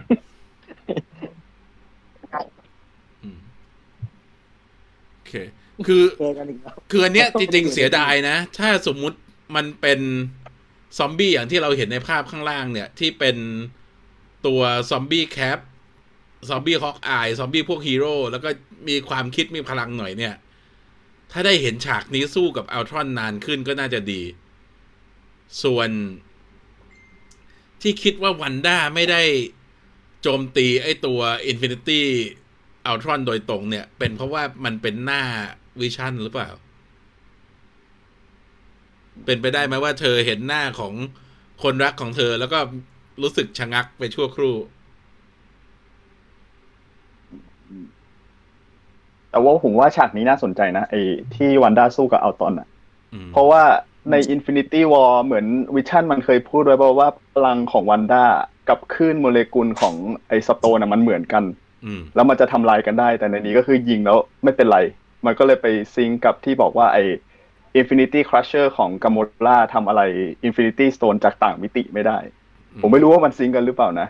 อืมโอเค คือเจอกันอีกแล้วคืออันเนี้ยจริง ๆ เสียดายนะ ถ้าสมมุติ มันเป็นซอมบี้อย่างที่เราเห็นในภาพข้างล่างเนี่ย ที่เป็นตัวซอมบี้แคปซอมบี้ฮอกอายซอมบี้พวกฮีโร่แล้วก็มีความคิดมีพลังหน่อยเนี่ย ถ้าได้เห็นฉากนี้สู้กับอัลทรอนนานขึ้นก็น่าจะดี ส่วน ที่คิดว่าวันด้าไม่ได้โจมตีไอ้ตัว Infinity Ultron โดยตรงเนี่ย เป็นเพราะว่ามันเป็นหน้า Vision หรือเปล่า เป็นไปได้ไหมว่าเธอเห็นหน้าของคนรักของเธอแล้วก็รู้สึกชะงักไปชั่วครู่ แต่ว่าผมว่าฉากนี้น่าสนใจนะไอ้ที่วันด้าสู้กับ Ultron อะอืมเพราะว่าใน Infinity War เหมือนVision มันเคยพูดไว้บอกว่าพลังของวันด้ากับคลื่นโมเลกุลของไอ้ stone อะมันเหมือนกันอืมแล้วมันจะทำลายกันได้ แต่ในนี้ก็คือยิงแล้วไม่เป็นไร มันก็เลยไป sync กับที่บอกว่าไอ้ Infinity Crusher ของกัมโมล่าทำอะไร Infinity Stone จากต่างมิติไม่ได้ ผมไม่รู้ว่ามัน sync กันหรือเปล่านะ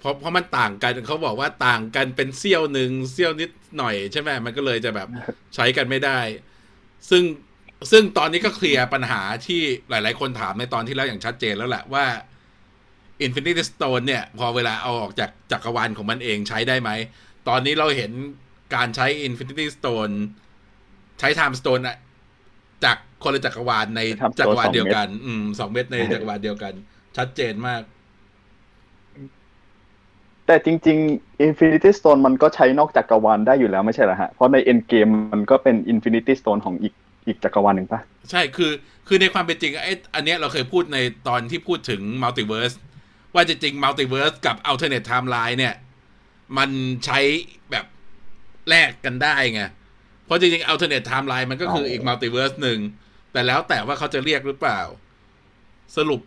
เพราะเพราะมันต่างกันเขาบอกว่าต่างกันเป็นเสี้ยวหนึ่งเสี้ยวนิดหน่อยใช่ไหมมันก็เลยจะแบบใช้กันไม่ได้ ซึ่งซึ่งตอนนี้ก็เคลียร์ปัญหาที่หลาย ๆ คนถามในตอนที่แล้วอย่างชัดเจนแล้วแหละว่า Infinity Stone เนี่ย พอเวลาเอาออกจากจักรวาลของมันเองใช้ได้ไหม ตอนนี้เราเห็นการใช้ Infinity Stone ใช้ Time Stone อะ จากคนละจักรวาลใน Time Stone จักรวาลสองเม็ดเดียวกัน อืมสองเม็ดในจักรวาลเดียวกัน ชัดเจนมาก แต่จริง ๆ Infinity Stone มันก็ใช้นอกจักรวาลได้อยู่แล้วไม่ใช่เหรอฮะ เพราะใน Endgame มันก็เป็น Infinity Stone ของอีกอีกจักรวาลหนึ่งปะใช่คือ คือในความเป็นจริงไอ้อันเนี้ยเราเคยพูดในตอนที่พูดถึง multiverse ว่าจริงๆ multiverse กับ alternate timeline เนี่ย มันใช้แบบแลกกันได้ไง เพราะจริงๆ alternate timeline มันก็คืออีก multiverse หนึ่ง แต่แล้วแต่ว่าเขาจะเรียกหรือเปล่า สรุป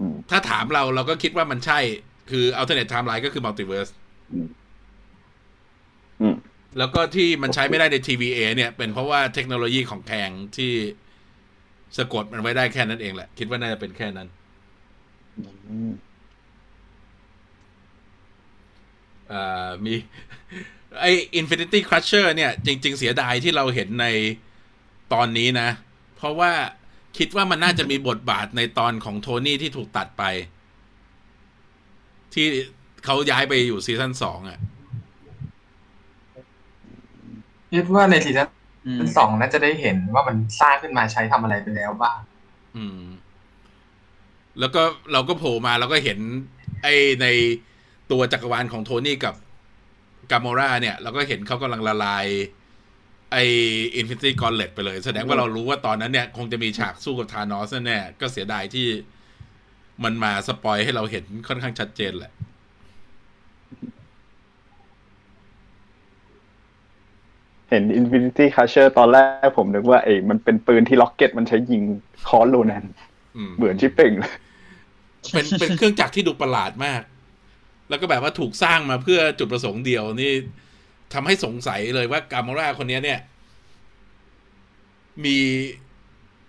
อืมถ้าถามเราเราก็คิดว่ามันใช่ คือ alternate timeline ก็คือ multiverse อืมแล้วก็ที่มันใช้ไม่ได้ใน TVA เนี่ย เป็นเพราะว่าเทคโนโลยีของแพงที่สะกดมันไว้ได้แค่นั้นเองแหละ คิดว่าน่าจะเป็นแค่นั้นอืมอ่ามี ไอ Infinity Crusher เนี่ย จริง ๆ เสียดายที่เราเห็นในตอนนี้นะ เพราะว่าคิดว่ามันน่าจะมีบทบาทในตอนของโทนี่ที่ถูกตัดไป ที่เขาย้ายไปอยู่ season สองอะคิดว่าใน seasonอืมสองน่าจะได้เห็นว่ามันสร้างขึ้นมาใช้ทำอะไรไปแล้วบ้างอืม แล้วก็เราก็โผล่มาเราก็เห็น ไอ้ในตัวจักรวาลของโทนี่กับ กามอราเนี่ยเราก็เห็นเขากำลังละลายไอ้ Infinity Gauntlet ไปเลย แสดงว่าเรารู้ว่าตอนนั้นเนี่ย คงจะมีฉากสู้กับธานอสแน่ๆก็เสียดายที่มันมา spoil ให้เราเห็นค่อนข้างชัดเจนแหละ เห็น Infinity Crusher ตอนแรกผมนึกว่าเอ้ยมันเป็นปืนที่ร็อกเก็ตมันใช้ยิงตอนโรนันอืมเหมือนชิบเป๋งเลยเป็นเป็นเครื่องจักรที่ดูประหลาดมาก แล้วก็แบบว่าถูกสร้างมาเพื่อจุดประสงค์เดียวนี่ทำให้สงสัยเลยว่ากามอราคนนี้เนี่ย มี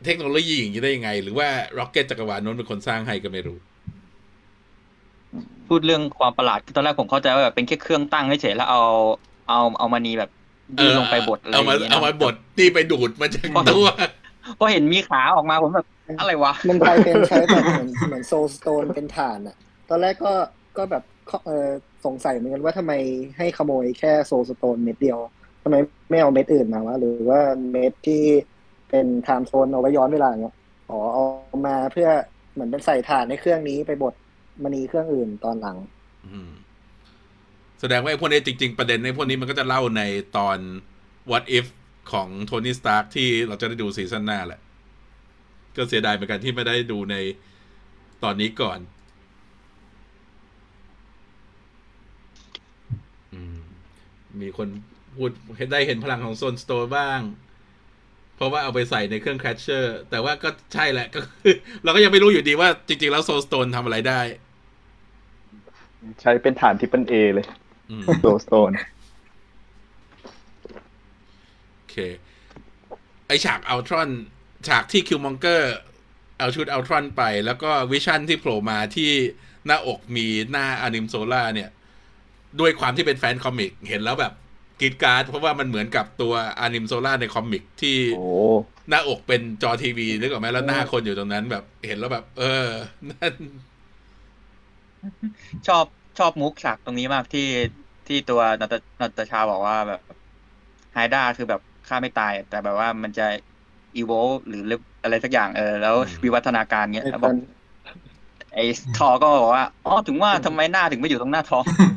เทคโนโลยีอย่างนี้ได้ยังไง หรือว่าร็อกเก็ตจักรวาลนั้นเป็นคนสร้างให้ก็ไม่รู้ พูดเรื่องความประหลาดตอนแรกผมเข้าใจว่าแบบเป็นแค่เครื่องตั้งเฉยๆแล้วเอาเอาเอามณีแบบยื่นลงไปบดอะไรอเอาย่างมาเงี้ยเอามาบดนี่ไปดูดมาจากตัวพอเห็นมีขาออกมาผมแบบอะไรวะ มันกลายเป็นใช้แบบเหมือนเหมือน Soul Stone เป็นฐานอะตอนแรกก็ก็แบบ เออสงสัยเหมือนกันว่าทำไมให้ขโมยแค่ Soul Stone เม็ดเดียวทำไมไม่เอาเม็ดอื่นมาวะหรือว่าเม็ดที่เป็น Time Stone เอาไว้ย้อนเวลาเงี้ยอ๋อเอามาเพื่อเหมือนเป็นใส่ฐานในเครื่องนี้ไปบดมณีเครื่องอื่นตอนหลังแสดงว่าไอ้พวกนี้จริง ๆ ประเด็นในพวกนี้มันก็จะเล่าในตอน what if ของโทนี่สตาร์คที่เราจะได้ดู season หน้าแหละ ก็เสียดายเหมือนกันที่ไม่ได้ดูในตอนนี้ก่อน อืม มีคนพูดเห็นได้เห็นพลังของ Soul Stone บ้าง เพราะว่าเอาไปใส่ในเครื่อง Crusher แต่ว่าก็ใช่แหละก็คือเราก็ยังไม่รู้อยู่ดีว่าจริง ๆ แล้ว Soul Stone ทำอะไรได้ ใช้เป็นฐานที่เป็นเอเลยอืม Soul Stoneโอเค ไอฉากอัลทรอน ฉากที่ Killmonger เอาชุดอัลทรอนไป แล้วก็วิชั่นที่โผล่มาที่หน้าอกมีหน้า Arnim Zola เนี่ย ด้วยความที่เป็นแฟน comic เห็นแล้วแบบกรี๊ดกร๊าดเพราะว่ามันเหมือนกับตัว Arnim Zola ใน comic ที่โอ้หน้าอกเป็นจอทีวีนึกออกไหมแล้วหน้าคนอยู่ตรงนั้นแบบเห็นแล้วแบบ เออนั่นชอบชอบมุกฉากตรงนี้มากที่ที่ตัวนัตนาตาชาบอกว่าแบบ Hydra คือแบบฆ่าไม่ตาย แต่แบบว่ามันจะอีโวหรืออะไรสักอย่างเออ แล้วอืมวิวัฒนาการเงี้ยไอ้แล้วตบออกนไอ้ทอก็บอกว่าอ๋อถึงว่าทำไมหน้าถึงไม่อยู่ตรงหน้าท้องอืม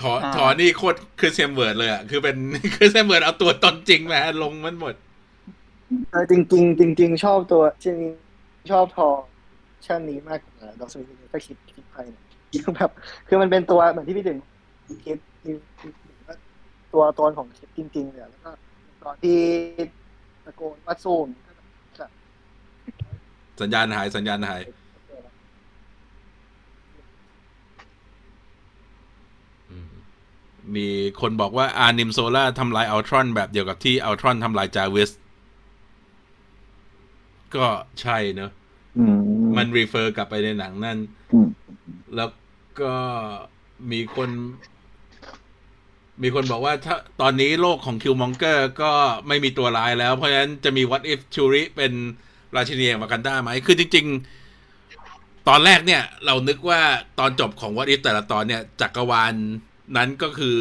ถออ่าถอนี่โคตรคือเซมเวิร์ดเลยอะ คือเป็นคือเซมเวิร์ดเอาตัวตนจริงมาลงมันหมดเออจริงๆจริงๆชอบตัวจริงๆชอบทอชั่นนี้มากกว่าดอกสมิธก็คิดคิดไปเนี่ยคือแบบคือมันเป็นตัวเหมือนที่พี่ถึงคิดคิดคิดว่าตัวตนของคิดจริง ๆ เลยอะแล้วก็ตอนที่ตะโกนว่าซูมก็แบบสัญญาณหายสัญญาณหาย อืม มีคนบอกว่า Arnim Zola ทำลายอัลทรอนแบบเดียวกับที่อัลทรอนทำลายจาวิสก็ใช่เนอะอืมมัน refer กลับไปในหนังนั่นอืมแล้วก็มีคน มีคนบอกว่าถ้าตอนนี้โลกของคิวมองเกอร์ก็ไม่มีตัวร้ายแล้ว เพราะฉะนั้นจะมี What if ชูริเป็นราชินีแห่งวากันดาไหม คือจริง ๆ ตอนแรกเนี่ย เรานึกว่าตอนจบของ What if แต่ละตอนเนี่ยจักรวาล นั้นก็คือ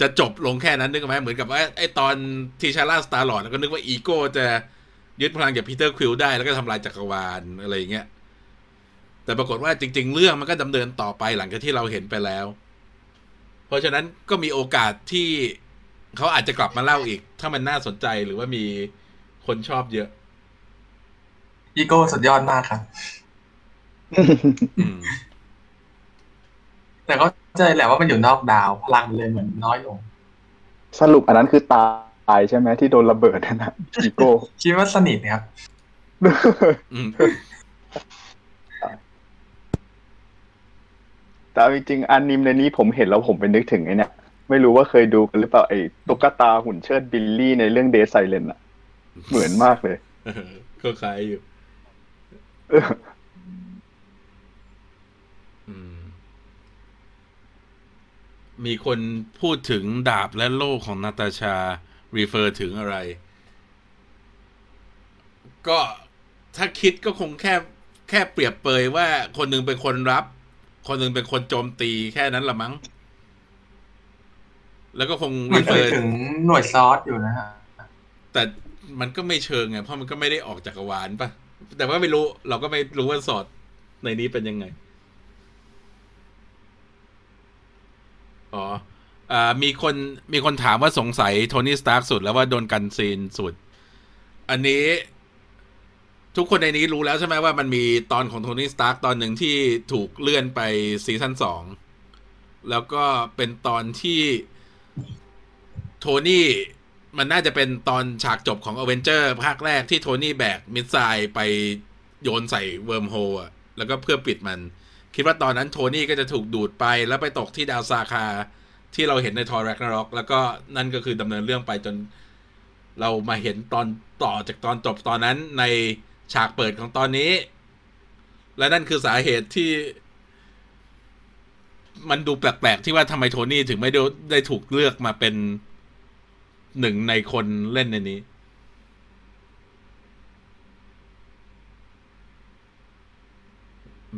จะจบลงแค่นั้นนึกไหมเหมือนกับว่าไอ้ตอนทีชาร่าสตาร์ลอดก็นึกว่าอีโก้จะยึดพลังจากพีเตอร์ควิลได้แล้วก็ทำลายจักรวาลอะไรอย่างเงี้ยแต่ปรากฏว่าจริง ๆ เรื่องมันก็ดำเนินต่อไปหลังจากที่เราเห็นไปแล้ว เพราะฉะนั้นก็มีโอกาสที่เขาอาจจะกลับมาเล่าอีก ถ้ามันน่าสนใจหรือว่ามีคนชอบเยอะ อีโก้สุดยอดมากครับอืมแต่ก็ ใจแหละว่ามันอยู่นอกดาว พลังมันเลยเหมือนน้อยลง สรุปอันนั้นคือตายใช่ไหมที่โดนระเบิดนั่นนะอีโก้คิดว่าสนิทครับอืมแต่เอาจริงๆ Arnim ในนี้ผมเห็นแล้วผมไปนึกถึงไอ้เนี่ยไม่รู้ว่าเคยดูกันหรือเปล่าไอ้ตุ๊กตาหุ่นเชิดบิลลี่ในเรื่อง Dead Silence อะเหมือนมากเลยเออก็คล้ายอยู่ เออ อืม มีคนพูดถึงดาบและโล่ของนาตาชา รีเฟอร์ถึงอะไร ก็ถ้าคิดก็คงแค่แค่เปรียบเปยว่าคนหนึ่งเป็นคนรับ คนหนึ่งเป็นคนโจมตีแค่นั้นละมั้ง แล้วก็คงมัรีนเฟเคอยร์ถึงหน่วยซอสอยู่นะฮะ แต่มันก็ไม่เชิงไงเพราะมันก็ไม่ได้ออกจากกรวาลปะแต่ว่าไม่รู้เราก็ไม่รู้ว่าสอดในนี้เป็นยังไง อ๋ออ่ามีคนมีคนถามว่าสงสัยโทนี่สตาร์กสุดแล้วว่าโดนกัน scene สุด อันนี้ทุกคนในนี้รู้แล้วใช่ไหมว่ามันมีตอนของโทนี่สตาร์กตอนหนึ่งที่ถูกเลื่อนไป season สองแล้วก็เป็นตอนที่โทนี่มันน่าจะเป็นตอนฉากจบของอเวนเจอร์ภาคแรกที่โทนี่แบก missile ไปโยนใส่ wormhole อะแล้วก็เพื่อปิดมัน คิดว่าตอนนั้นโทนี่ก็จะถูกดูดไปแล้วไปตกที่ดาว Sakaar ที่เราเห็นใน Thor Ragnarok แล้วก็นั่นก็คือดำเนินเรื่องไปจน เรามาเห็นตอนต่อจากตอนจบตอนนั้นในฉากเปิดของตอนนี้ และนั่นคือสาเหตุที่ มันดูแปลกๆที่ว่าทำไมโทนี่ถึงไม่ได้ได้ถูกเลือกมาเป็นหนึ่งในคนเล่นในนี้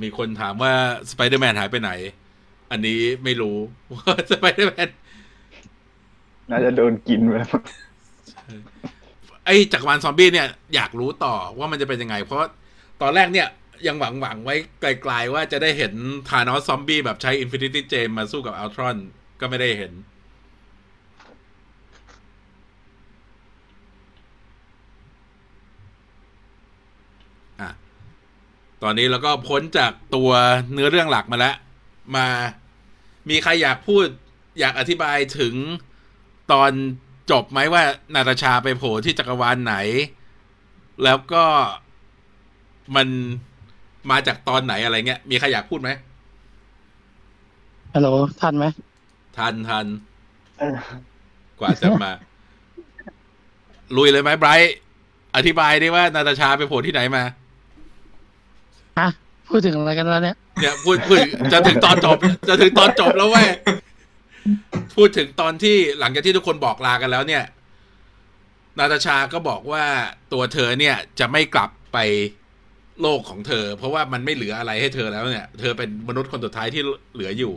มีคนถามว่าสไปเดอร์แมนหายไปไหน อันนี้ไม่รู้ว่าสไปเดอร์แมนน่าจะโดนกินไปแล้วไอ้จักรวาลซอมบี้เนี่ยอยากรู้ต่อว่ามันจะเป็นยังไง เพราะตอนแรกเนี่ยยังหวังหวังไว้ไกลๆว่าจะได้เห็นธานอสซอมบี้แบบใช้ Infinity Gem มาสู้กับอัลตรอนก็ไม่ได้เห็น ตอนนี้เราก็พ้นจากตัวเนื้อเรื่องหลักมาแล้ว มามีใครอยากพูดอยากอธิบายถึงตอนจบไหมว่านาตาชาไปโผล่ที่จักรวาลไหน แล้วก็มันมาจากตอนไหนอะไรเงี้ย มีใครอยากพูดไหมฮัลโหลทันไหมทันทันกว่าจะมา ลุยเลยไหมไบรท์อธิบายได้ว่านาตาชาไปโผล่ที่ไหนมา ฮะพูดถึงอะไรกันแล้วเนี่ย เนี่ยพูดพูดจะถึงตอนจบ จะถึงตอนจบแล้วเว้ยพูดถึงตอนที่หลังจากที่ทุกคนบอกลากันแล้วเนี่ย นาตาชาก็บอกว่าตัวเธอเนี่ยจะไม่กลับไปโลกของเธอ เพราะว่ามันไม่เหลืออะไรให้เธอแล้วเนี่ย เธอเป็นมนุษย์คนสุดท้ายที่เหลืออยู่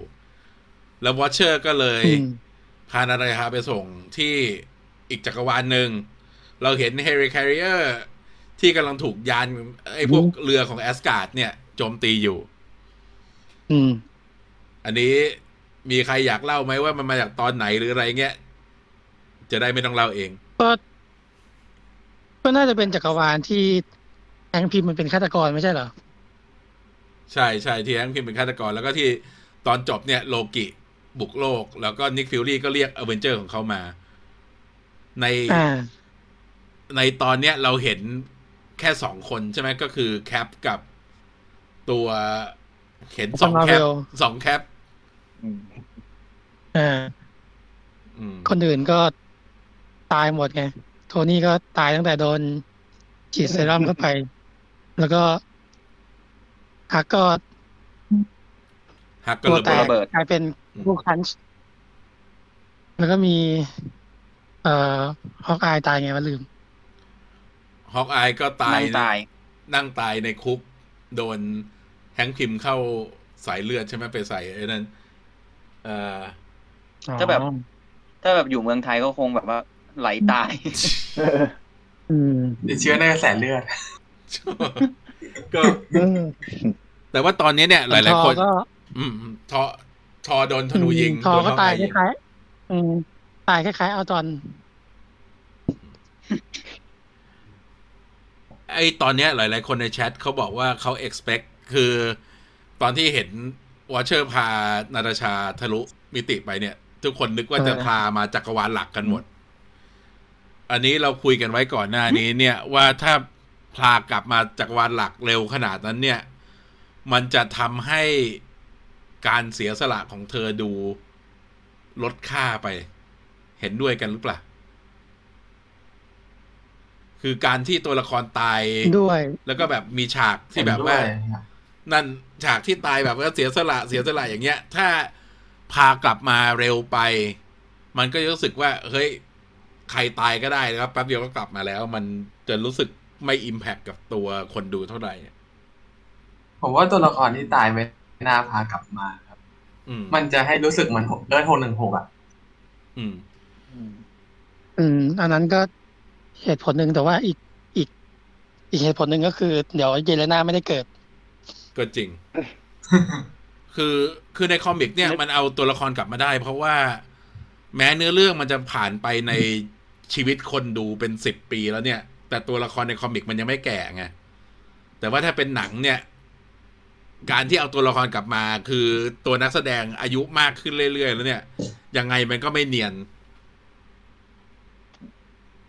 แล้ว Watcher ก็เลยอืมพานาตาชาไปส่งที่อีกจักรวาลหนึ่งเราเห็นเฮริค a ริเออร์ ที่กำลังถูกยานไอ้พวกเรือของแอสการ์ดเนี่ยโจมตีอยู่ อืม อันนี้มีใครอยากเล่าไหมว่ามันมาจากตอนไหนหรืออะไรเงี้ย จะได้ไม่ต้องเล่าเอง ก็ก็น่าจะเป็นจักรวาลที่ Hank Pym มันเป็นฆาตกรไม่ใช่เหรอ ใช่ใช่ที่ Hank Pym เป็นฆาตกร แล้วก็ที่ตอนจบเนี่ยโลกิบุกโลก แล้วก็ Nick Fury ก็เรียกอเวนเจอร์ของเขามา ในอ่าในตอนเนี้ยเราเห็น แค่สองคนใช่ไหมก็คือ Cap กับตัวเห็นสองแคป Marvel สองแคปอืมอ่าอืมคนอื่นก็ตายหมดไง โทนี่ก็ตายตั้งแต่โดนฉีดเซรั่มเข้าไป แล้วก็ฮักก็ฮักก็ตัวระแตเบิกดกลายเป็นลูกคันช์แล้วก็มี เอ่อฮอกอายตายไงวะลืม ฮอกอายก็ตายนั่งตาย นั่งตายในคุก โดนแฮงค์พิมเข้าสายเลือดใช่ไหมไปใส่ไอ้นั่นเอ่อถ้าแบบ ถ้าแบบอยู่เมืองไทยก็คงแบบว่า ไหลตายอืมติดเชื้อในกระแสเลือด ก็ แต่ว่าตอนนี้เนี่ย หลาย ๆ คนอก็อืม ทอ ทอโดนธนูยิงทอก็ตายคล้ายๆตายคล้ายๆเอาตอน ไอ้ตอนเนี้ยหลาย ๆ คนในแชทเขาบอกว่าเขา expect คือ ตอนที่เห็นวอเชอร์พานาตาชาทะลุมิติไปเนี่ย ทุกคนนึกว่าจะเออพามาจักรวาลหลักกันหมด อันนี้เราคุยกันไว้ก่อนหน้านี้เนี่ยว่าถ้าพากลับมาจักรวาลหลักเร็วขนาดนั้นเนี่ย มันจะทำให้การเสียสละของเธอดูลดค่าไป เห็นด้วยกันหรือเปล่า คือการที่ตัวละครตายด้วย แล้วก็แบบมีฉากที่แบบว่าเห็นด้วยนั่นฉากที่ตายแบบว่าเสียสละเสียสละอย่างเงี้ย ถ้าพากลับมาเร็วไป มันก็จะรู้สึกว่า เฮ้ย ใครตายก็ได้นะครับแป๊บเดียวก็กลับมาแล้ว มันจะรู้สึกไม่อิมแพคกับตัวคนดูเท่าไหร่ผมว่าตัวละครที่ตายไม่น่าพากลับมาครับอืมมันจะให้รู้สึกเหมือนเอิร์ธหกหนึ่งหกอะอืม อืมอันนั้นก็ เหตุผลหนึ่งแต่ว่าอีกอีก อีกเหตุผลหนึ่งก็คือ เดี๋ยวเยเลนาไม่ได้เกิดก็จริง คือคือในคอมิกเนี่ยมันเอาตัวละครกลับมาได้ เพราะว่าแม้เนื้อเรื่องมันจะผ่านไปในชีวิตคนดูเป็นสิบปีแล้วเนี่ย แต่ตัวละครในคอมิกมันยังไม่แก่ไงแต่ว่าถ้าเป็นหนังเนี่ย การที่เอาตัวละครกลับมา คือตัวนักแสดงอายุมากขึ้นเรื่อยๆแล้วเนี่ยยังไงมันก็ไม่เนียน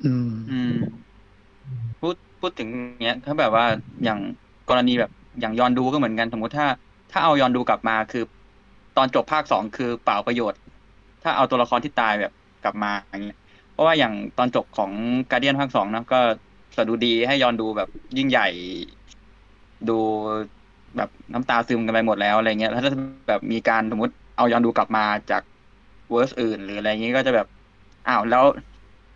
อืม อืม พูดพูดถึงเนี้ยถ้าแบบว่าอย่างกรณีแบบอย่างยอนดูก็เหมือนกัน สมมติถ้า ถ้าเอายอนดูกลับมาคือ ตอนจบภาคสองคือเปล่าประโยชน์ ถ้าเอาตัวละครที่ตายแบบกลับมาอย่างเงี้ยเพราะว่าอย่างตอนจบของการเดียนภาคสองนะก็สะดุดีให้ยอนดูแบบยิ่งใหญ่ ดูแบบน้ำตาซึมกันไปหมดแล้วอะไรเงี้ยแล้วถ้าแบบมีการสมมติเอายอนดูกลับมาจากเวอร์สอื่น หรืออะไรเงี้ยก็จะแบบอ้าวแล้ว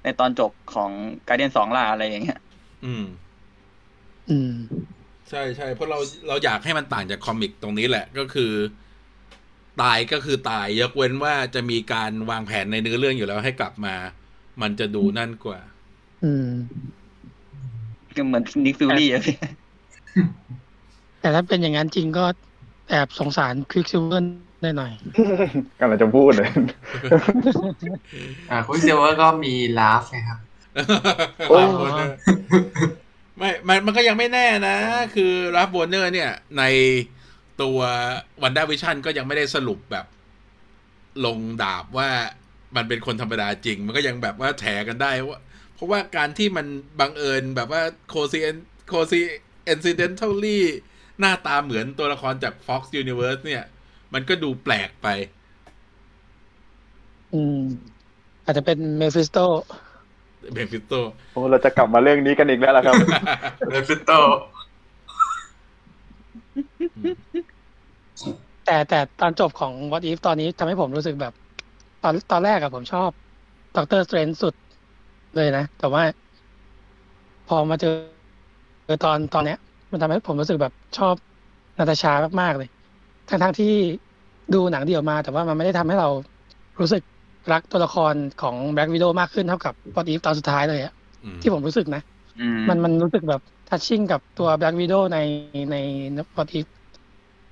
ในตอนจบของการเดียนสองล่ะอะไรอย่างเงี้ย อืม อืม ใช่ใช่เพราะเราเราอยากให้มันต่างจากคอมิกตรงนี้แหละก็คือ ตายก็คือตายยกเว้นว่าจะมีการวางแผนในเนื้อเรื่องอยู่แล้วให้กลับมา มันจะดูนั่นกว่า อืมก็เหมือนนิกฟิลลี่อะพี่แต่ถ้าเป็นอย่างนั้นจริงก็แอบสงสารควิกซิลเวอร์ได้ หน่อยกำลังจะพูดเลย อ่าคุยเซเวอร์ก็มีลาฟไงครับโอ้รับโบเนอร์ไม่มันมันก็ยังไม่แน่นะ คือรับโบเนอร์เนี่ย ในตัววันด้าวิชั่นก็ยังไม่ได้สรุปแบบ ลงดาบว่ามันเป็นคนธรรมดาจริง มันก็ยังแบบว่าแถกันได้ว่า เพราะว่าการที่มันบังเอิญแบบว่า coinci- coincidentally หน้าตาเหมือนตัวละครจาก Fox Universe เนี่ย มันก็ดูแปลกไป อืม อาจจะเป็นเมฟิสโตเเมฟิสโตโอ้เราจะกลับมาเรื่องนี้กันอีกแล้วล่ะครับเมฟิสโตแต่แต่ตอนจบของ What If ตอนนี้ทำให้ผมรู้สึกแบบ ตอนตอนแรกอะผมชอบ Doctor Strange สุดเลยนะ แต่ว่า พอมาเจอเจอตอนตอนเนี้ย มันทำให้ผมรู้สึกแบบชอบนาตาชามากๆเลย ทั้งทั้งที่ดูหนังเดี่ยวมา แต่ว่ามันไม่ได้ทำให้เรารู้สึกรักตัวละครของ Black Widow มากขึ้นเท่ากับ What If ตอนสุดท้ายเลยอะอืมที่ผมรู้สึกนะอืมมันมันรู้สึกแบบtouching กับตัว Black Widow ในในพอที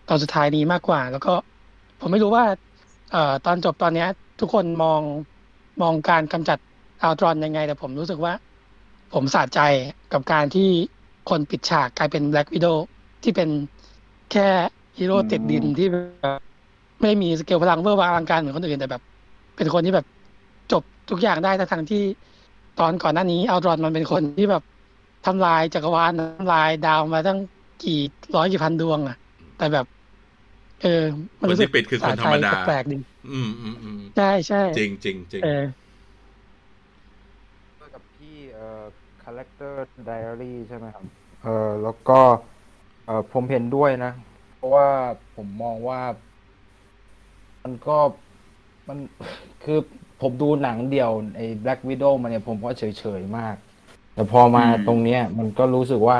ตอนสุดท้ายนี้มากกว่า แล้วก็ผมไม่รู้ว่า เอ่อตอนจบตอนเนี้ย ทุกคนมองมองการกำจัดอัลตรอนยังไง แต่ผมรู้สึกว่า ผมสะใจกับการที่คนปิดฉากกลายเป็น Black Widow ที่เป็นแค่ ฮีโร่ติดดินที่แบบไม่ได้มีสเกลพลังเวอร์วางอลังการเหมือนคนอื่นแต่แบบ เป็นคนที่แบบจบทุกอย่างได้ทั้งๆที่ตอนก่อนหน้านี้อัลตรอนมันเป็นคนที่แบบทำลายจักรวาลทำลายดาวมาตั้งกี่ร้อยกี่พันดวงอะแต่แบบ เออ มันรู้สึกคนที่ปิดคือคนธรรมดาสะใจแปลกๆดีอืมอืมอืมใช่ใช่จริงจริงจริงเออกับพี่เอ่อ character diary ใช่ไหมครับ เออแล้วก็ เออผมเห็นด้วยนะ เพราะว่าผมมองว่า มันก็มันคือผมดูหนังเดี่ยวไอ้ Black Widow มาเนี่ยผมก็เฉยๆมาก แต่พอมาอืมตรงเนี้ย มันก็รู้สึกว่า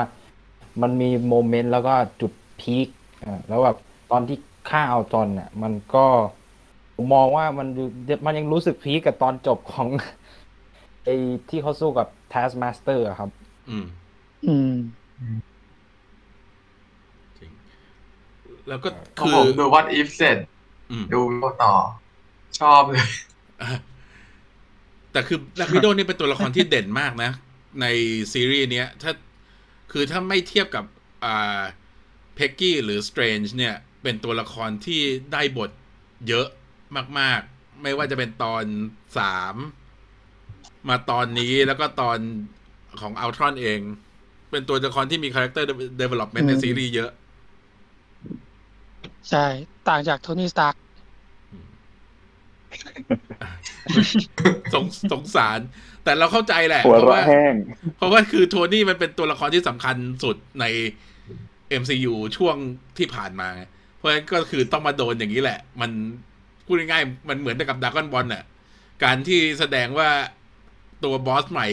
มันมีโมเมนต์แล้วก็จุดพีคอ่าแล้วแบบตอนที่ฆ่าเอาจอนเนี่ยมันก็ผมมองว่ามันดูมันยังรู้สึกพีคกับตอนจบของไอ้ที่เขาสู้กับ Taskmaster อะครับ อืม อืม จริง แล้วก็ของคือผมดู What If เสร็จอืมดูต่อ ชอบเลยแต่คือแบล็กวิดโอนี่เป็นตัวละครที่เด่นมากนะ ในซีรีส์เนี้ย ถ้าคือถ้าไม่เทียบกับอ่าเพกกี้หรือสเตรนจ์เนี่ย เป็นตัวละครที่ได้บทเยอะมาก ๆ ไม่ว่าจะเป็นตอนสามมาตอนนี้แล้วก็ตอนของอัลทรอนเอง เป็นตัวละครที่มี character development ในอืมซีรีส์เยอะ ใช่ ต่างจากโทนี่สตาร์สงสงสาร แต่เราเข้าใจแหละหัวเพราะเราะว่าแห้งเพราะว่าคือโทนี่มันเป็นตัวละครที่สำคัญสุดใน MCU ช่วงที่ผ่านมา เพราะฉะนั้นก็คือต้องมาโดนอย่างนี้แหละ มันพูดง่ายๆมันเหมือนกับดราก้อนบอลน่ะ การที่แสดงว่าตัวบอสใหม่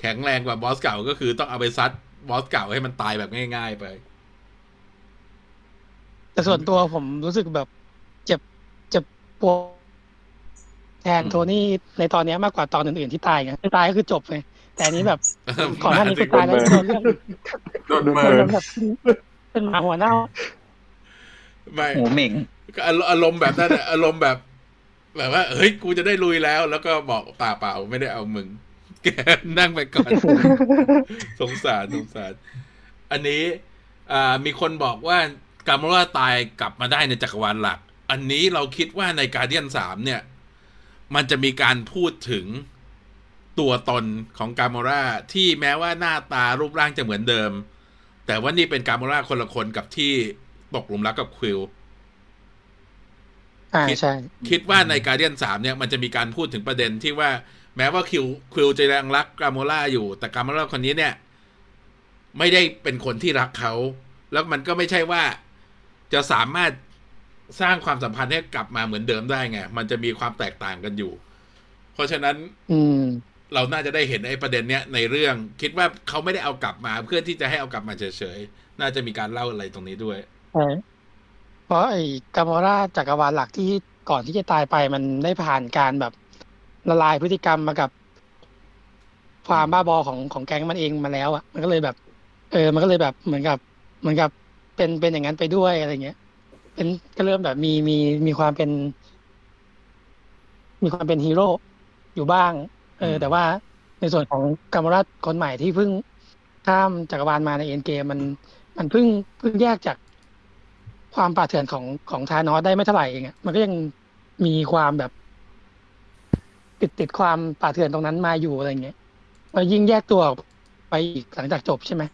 แข็งแรงกว่าบอสเก่าก็คือต้องเอาไปซัดบอสเก่าให้มันตายแบบง่าย ๆ ไป แต่ส่วนตัวผมรู้สึกแบบ เจ็บเจ็บปวดแทนโทนี่ในตอนเนี้ยมากกว่าตอนอื่นๆที่ตายไงที่ตายก็คือจบไงแต่อันนี้แบบก่อนหน้านี้คือตายแล้วโดนเรื่องโดนเมิโดนนแบบเป็นหมาหัวเน่าไม่โหเหม่งก็อารอารมณ์แบบนั้นอะอารมณ์แบบ แบบว่าเฮ้ยกูจะได้ลุยแล้ว แล้วก็บอกเปล่าเปล่าไม่ได้เอามึงแกนั่งไปก่อนสงสารสงสาร อันนี้ อ่ามีคนบอกว่า กาโมราตายกลับมาได้ในจักรวาลหลัก อันนี้เราคิดว่าในการเดียนสามเนี่ย มันจะมีการพูดถึงตัวตนของกาโมราที่แม้ว่าหน้าตารูปร่างจะเหมือนเดิม แต่ว่านี่เป็นกาโมราคนละคนกับที่ตกหลุมรักกับควิลอ่าใช่คิดว่าในการเดียนสามเนี่ยมันจะมีการพูดถึงประเด็นที่ว่าแม้ว่าคิวควิลจะยังรักกาโมล่าอยู่ แต่กาโมล่าคนนี้เนี่ย ไม่ได้เป็นคนที่รักเขา แล้วมันก็ไม่ใช่ว่า จะสามารถสร้างความสัมพันธ์ให้กลับมาเหมือนเดิมได้ไง มันจะมีความแตกต่างกันอยู่ เพราะฉะนั้น อืมเราน่าจะได้เห็นไอ้ประเด็นเนี้ยในเรื่อง คิดว่าเขาไม่ได้เอากลับมา เพื่อที่จะให้เอากลับมาเฉยๆ น่าจะมีการเล่าอะไรตรงนี้ด้วยใช่เพราะไอ้กามอราจักรวาลหลักที่ก่อนที่จะตายไปมันได้ผ่านการแบบละลายพฤติกรรมมากับ ความบ้าบอของของแก๊งมันเองมาแล้วอะ มันก็เลยแบบ เออ มันก็เลยแบบเหมือนกับ เหมือนกับ เป็นเป็นอย่างนั้นไปด้วยอะไรเงี้ย เป็นก็เริ่มแบบมีมีมีความเป็น มีความเป็นฮีโร่อยู่บ้าง เออ แต่ว่าในส่วนของกามอราคนใหม่ที่เพิ่งข้ามจักรวาลมาในเอ็นเกมมัน มันเพิ่งเพิ่งแยกจากความป่าเถื่อนของของทานอสได้ไม่เท่าไหร่เองอะมันก็ยังมีความแบบ ติดติดความป่าเถื่อนตรงนั้นมาอยู่อะไรเงี้ยแล้วยิ่งแยกตัวออกไปอีกหลังจากจบใช่ไหม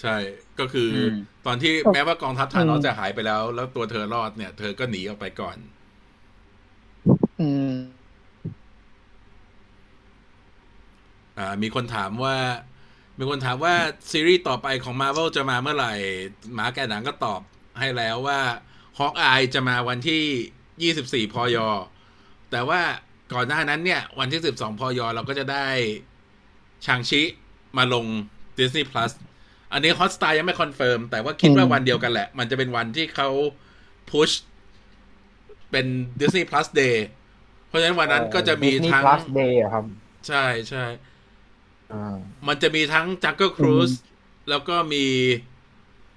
ใช่ ก็คืออมตอนที่แม้ว่ากองทัพทานอสอืมจะหายไปแล้ว แล้วตัวเธอรอดเนี่ย เธอก็หนีออกไปก่อน อืมอ่า มีคนถามว่า มีคนถามว่าซีรีส์ต่อไปของ Marvel จะมาเมื่อไหร่ หมาแกะหนังก็ตอบให้แล้วว่า Hawkeye จะมาวันที่24พย แต่ว่าก่อนหน้านั้นเนี่ย วันที่12พย เราก็จะได้ Shang-Chi มาลง Disney Plus อันนี้ Hotstar ยังไม่ confirm แต่ว่าคิดว่าอืมวันเดียวกันแหละ มันจะเป็นวันที่เขาพุชเป็น Disney Plus Day เพราะฉะนั้นวันนั้นก็จะมี Disney ทั้ง Plus Day อะครับ ใช่ใช่อ่ามันจะมีทั้ง Jungle Cruise แล้วก็มี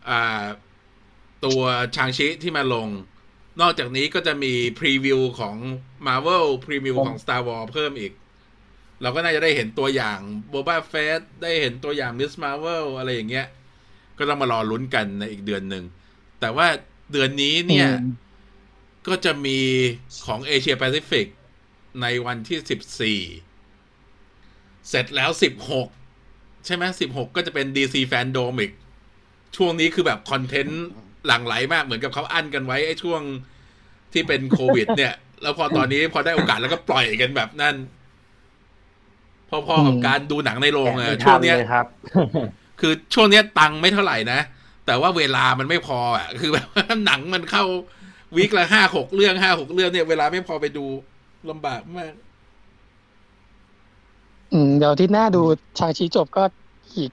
อ่าตัวชางชิที่มาลง นอกจากนี้ก็จะมีพรีวิวของ Marvel พรีวิวของ Star Wars เพิ่มอีก เราก็น่าจะได้เห็นตัวอย่าง Boba Fett ได้เห็นตัวอย่าง Miss Marvel อะไรอย่างเงี้ย ก็ต้องมารอลุ้นกันในอีกเดือนหนึ่ง แต่ว่าเดือนนี้เนี่ยอืมก็จะมีของเอเชียแปซิฟิกในวันที่สิบสี่เสร็จแล้วสิบหกใช่ไหมสิบหกก็จะเป็น DC Fan Dome อีก ช่วงนี้คือแบบคอนเทนต์หลั่งไหลมากเหมือนกับเขาอั้นกันไว้ ไอ้ช่วงที่เป็นโควิด เนี่ย แล้วพอตอนนี้พอได้โอกาสแล้วก็ปล่อยกันแบบนั่น พอๆกับอืมการดูหนังในโรงอะไม่ช่วงทันเนี้ยเลยครับ คือช่วงเนี้ยตังค์ไม่เท่าไหร่นะ แต่ว่าเวลามันไม่พออะ คือแบบว่าหนังมันเข้า week ละห้าหกเรื่องห้าหกเรื่องเนี่ยเวลาไม่พอไปดูลำบากมาก อืมเดี๋ยวอาทิตย์หน้าดู Shang-Chi จบก็อีก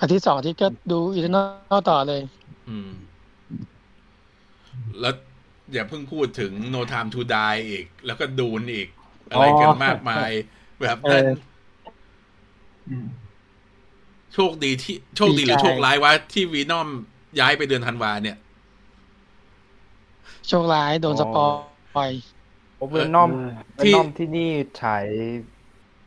อาทิตย์สองอาทิตย์ก็ดู Eternals ต่อเลย อืม แล้วอย่าเพิ่งพูดถึง No Time to Die อีก แล้วก็ Dune อีก อะไรกันมากมาย แบบนั้นเอออืมโชคดีที่โชคดีหรือดีใจโชคร้ายวะที่วีนอมย้ายไปเดือนธันวาเนี่ย โชคร้ายโดนสปอยโอเวนอมที่เวนอมที่นี่ฉาย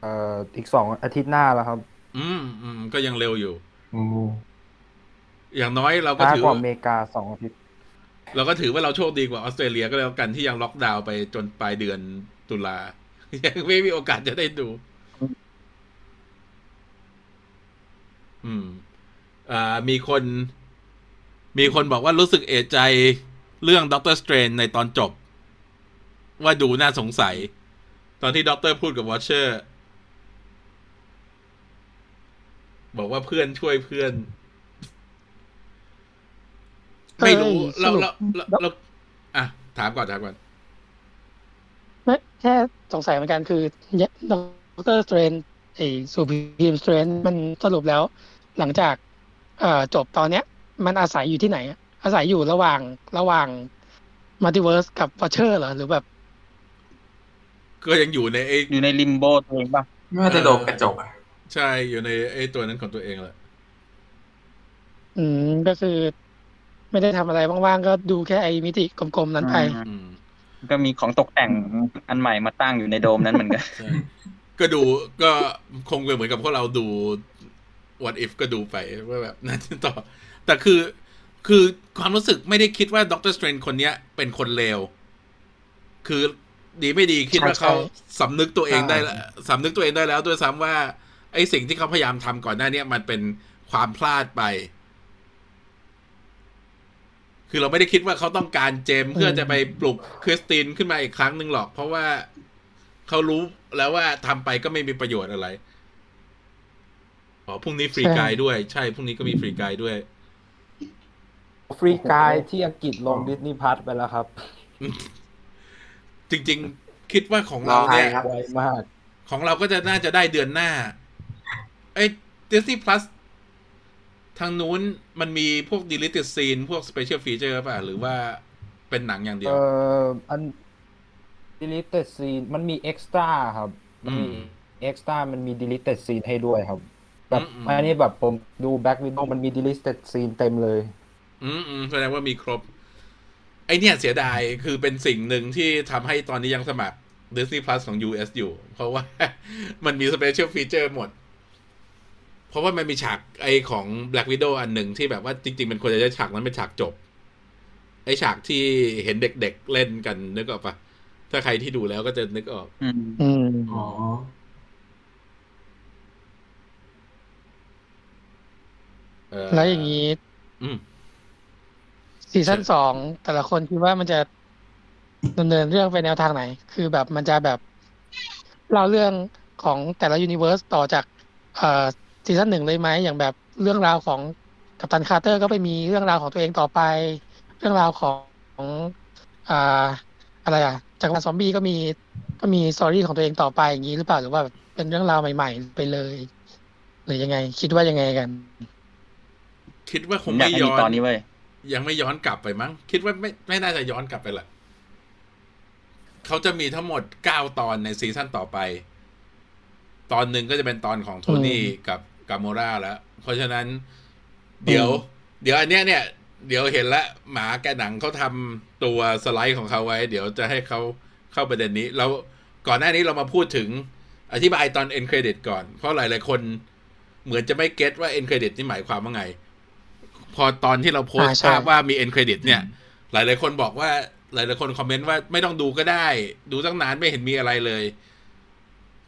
เอ่ออีกสองอาทิตย์หน้าแล้วครับ อืมอืมก็ยังเร็วอยู่อืมอย่างน้อยเราก็ช้าถือกว่าว่าอเมริกาสองอาทิตย์ เราก็ถือว่าเราโชคดีกว่าออสเตรเลียก็แล้วกันที่ยังล็อกดาวน์ไปจนปลายเดือนตุลา ยังไม่มีโอกาสจะได้ดู อืมอ่ามีคน มีคนบอกว่ารู้สึกเอะใจเรื่อง Doctor Strange ในตอนจบ ว่าดูน่าสงสัย ตอนที่ด็อกเตอร์พูดกับ Watcher บอกว่าเพื่อนช่วยเพื่อน ไม่รู้เอ้ยเราสรุปเราเราเราอะ ถามก่อนถามก่อน ไม่แค่สงสัยเหมือนกันคือ Doctor Strange ไอ้ Supreme Strange มันสรุปแล้ว หลังจากเอ่อจบตอนเนี้ย มันอาศัยอยู่ที่ไหนอะอาศัยอยู่ระหว่างระหว่าง multiverse กับ Watcher เหรอ หรือแบบ ก็ยังอยู่ในไอ้อยู่ใน limbo ตัวเองป่ะไม่ว่าจะโดมกระจกอะใช่อยู่ในไอ้ตัวนั้นของตัวเองแหละอืมก็คือ ไม่ได้ทำอะไรว่างๆ ก็ดูแค่ไอ้มิติกลมๆนั้นไปอืม ก็มีของตกแต่งอันใหม่มาตั้งอยู่ในโดมนั้นเหมือนกันใช่ก็ดูก็คงเป็นเหมือนกับพวกเราดู What If ก็ดูไปว่าแบบนั่นต่อ แต่คือคือความรู้สึกไม่ได้คิดว่า Doctor Strange คนเนี้ยเป็นคนเลว คือดีไม่ดีคิดว่าใช่เขาสำนึกตัวเองได้ใช่แล้วสำนึกตัวเองได้แล้วด้วยซ้ำว่า ไอ้สิ่งที่เขาพยายามทำก่อนหน้าเนี้ยมันเป็นความพลาดไป คือเราไม่ได้คิดว่าเขาต้องการเจมส์เพื่อจะไปปลุกคริสตินขึ้นมาอีกครั้งหนึ่งหรอก เพราะว่าเขารู้แล้วว่าทำไปก็ไม่มีประโยชน์อะไรอ๋อพรุ่งนี้ฟรีใช่ไกด์ด้วย ใช่พรุ่งนี้ก็มีฟรีไกด์ด้วย ฟรีกายที่อังกฤษลงดิสนีย์พัทไปแล้วครับ จริง ๆ คิดว่าของเราเนี่ยไวมาก ของเราก็จะน่าจะได้เดือนหน้า เอ้ย Disney Plus ทางนู้นมันมีพวก deleted scene พวก special feature ป่ะ หรือว่าเป็นหนังอย่างเดียเอ่วออัน deleted scene มันมี extra ครับ มันมีอืม extra มันมี deleted scene ให้ด้วยครับ แบบอืมอืมอันนี้แบบผมดู back window มันมี deleted scene เต็มเลยอืมอืมแสดงว่ามีครบ ไอเนี่ยเสียดายคือเป็นสิ่งหนึ่งที่ทำให้ตอนนี้ยังสมัคร Disney Plus ของ US อยู่ เพราะว่ามันมี special feature หมด เพราะว่ามันมีฉากไอของ Black Widow อันหนึ่งที่แบบว่าจริง ๆ มันควรจะได้ฉากนั้นเป็นฉากจบ ไอฉากที่เห็นเด็กๆ เล่นกันนึกออกปะถ้าใครที่ดูแล้วก็จะนึกออก อืมอืมอ๋อเออแล้วอย่างนี้อืม season สองแต่ละคนคิดว่ามันจะดำเนินเรื่องไปแนวทางไหน คือแบบมันจะแบบเล่าเรื่องของแต่ละ universe ต่อจากเอ่อ season หนึ่งเลยไหมอย่างแบบเรื่องราวของกัปตันคาร์เตอร์ก็ไปมีเรื่องราวของตัวเองต่อไป เรื่องราวของอ่าอะไรอะจักรวาลซอมบี้ก็มีก็มี story ของตัวเองต่อไปอย่างนี้หรือเปล่าหรือว่าเป็นเรื่องราวใหม่ ๆ ไปเลย หรือยังไง คิดว่ายังไงกัน คิดว่าคผมงอยากไม่ให้ย้มีอนตอนนี้เว้ยยังไม่ย้อนกลับไปมั้ง คิดว่าไม่ไม่น่าจะย้อนกลับไปละเขาจะมีทั้งหมดเก้าตอนในซีซั่นต่อไป ตอนหนึ่งก็จะเป็นตอนของโทนี่กับ กาโมราแล้ว เพราะฉะนั้น เดี๋ยว เดี๋ยวอันเนี้ยเนี่ย เดี๋ยวเห็นละหมาแกะหนังเขาทำตัวสไลด์ของเขาไว้ เดี๋ยวจะให้เขาเข้าประเด็นนี้แล้วก่อนหน้านี้เรามาพูดถึงอธิบายตอน end credit ก่อน เพราะหลาย ๆ คนเหมือนจะไม่ get ว่า end credit นี่หมายความว่าไง พอตอนที่เราโพสต์อ่าใช่ภาพว่ามี end credit เนี่ย หลาย ๆ คนบอกว่า หลาย ๆ คนคอมเมนต์ว่าไม่ต้องดูก็ได้ ดูตั้งนานไม่เห็นมีอะไรเลย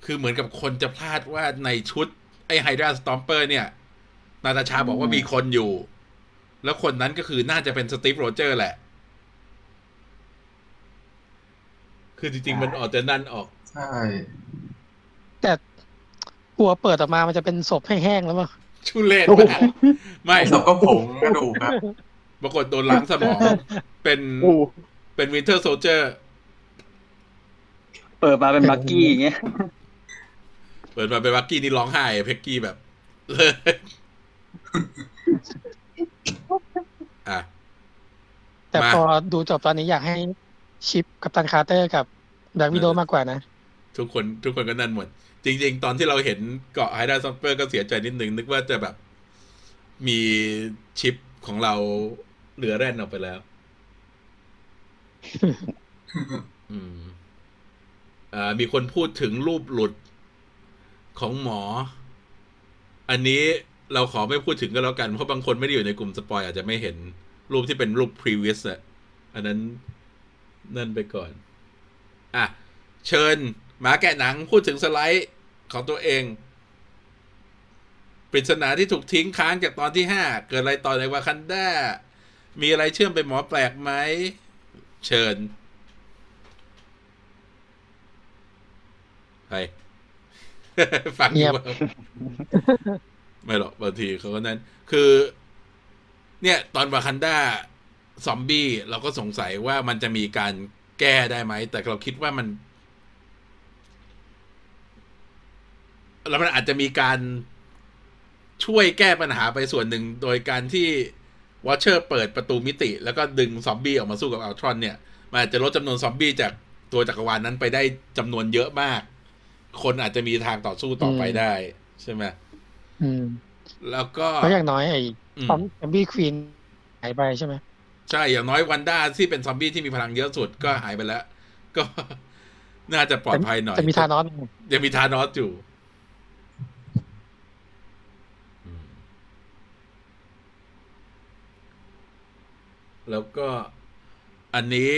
คือเหมือนกับคนจะพลาดว่าในชุด ไอ้ Hydra Stomper เนี่ย นาตาชาบอกว่ามีคนอยู่ แล้วคนนั้นก็คือน่าจะเป็นสตีฟโรเจอร์แหละ คือจริง ๆ มันออกจะนั่นออก ใช่ แต่หัวเปิดออกมามันจะเป็นศพแห้งๆแล้วมั้งชุเล่นมากไม่ศพก็ผงกระดูกครับปรากฏโดนล้างสมอง เป็นอู้เป็น Winter Soldier เปิดมาเป็นบักกี้อย่างเงี้ย เปิดมาเป็นบักกี้นี่ร้องไห้อะเพ็กกี้แบบอะแต่มาพอดูจบตอนนี้อยากให้ ship กัปตันคาร์เตอร์กับ Black Widow มากกว่านะ ทุกคนทุกคนก็นั่นหมด จริง ๆ ตอนที่เราเห็นเกราะ Hydra Stomper ก็เสียใจนิดนึง นึกว่าจะแบบมี ship ของเราเหลือแล่นออกไปแล้ว อืมอ่ามีคนพูดถึงรูปหลุด ของหมอ อันนี้เราขอไม่พูดถึงก็แล้วกัน เพราะบางคนไม่ได้อยู่ในกลุ่มสปอยอาจจะไม่เห็นรูปที่เป็นรูป previous อะอันนั้นนั่นไปก่อน อะ เชิญหมาแกะหนังพูดถึงสไลด์ของตัวเอง ปริศนาที่ถูกทิ้งค้างจากตอนที่ห้าเกิดอะไรต่อในวากันดามีอะไรเชื่อมไปหมอแปลกไหม เชิญไป ฟังเงีดียบว่าไม่หรอกบางทีเขาก็นั้น คือ เนี่ย ตอนวากันดาซอมบี้เราก็สงสัยว่ามันจะมีการแก้ได้ไหม แต่เราคิดว่ามัน แล้วมันอาจจะมีการช่วยแก้ปัญหาไปส่วนหนึ่งโดยการที่วอชเชอร์เปิดประตูมิติ แล้วก็ดึงซอมบี้ออกมาสู้กับอัลทรอนเนี่ย มันอาจจะลดจำนวนซอมบี้จากตัวจักรวาลนั้นไปได้จำนวนเยอะมาก คนอาจจะมีทางต่อสู้ต่อไปอืมได้ ใช่ไหมอืม แล้วก็เพราะอย่างน้อยไอ้อืมซอมแอมบี้ควีนหายไปใช่ไหมใช่อย่างน้อยวันด้าที่เป็นซอมบี้ที่มีพลังเยอะสุดก็หายไปแล้ว ก็น่าจะปลอดภัยหน่อยจะมีธานอสยังมีธานอสอยู่อืมแล้วก็อันนี้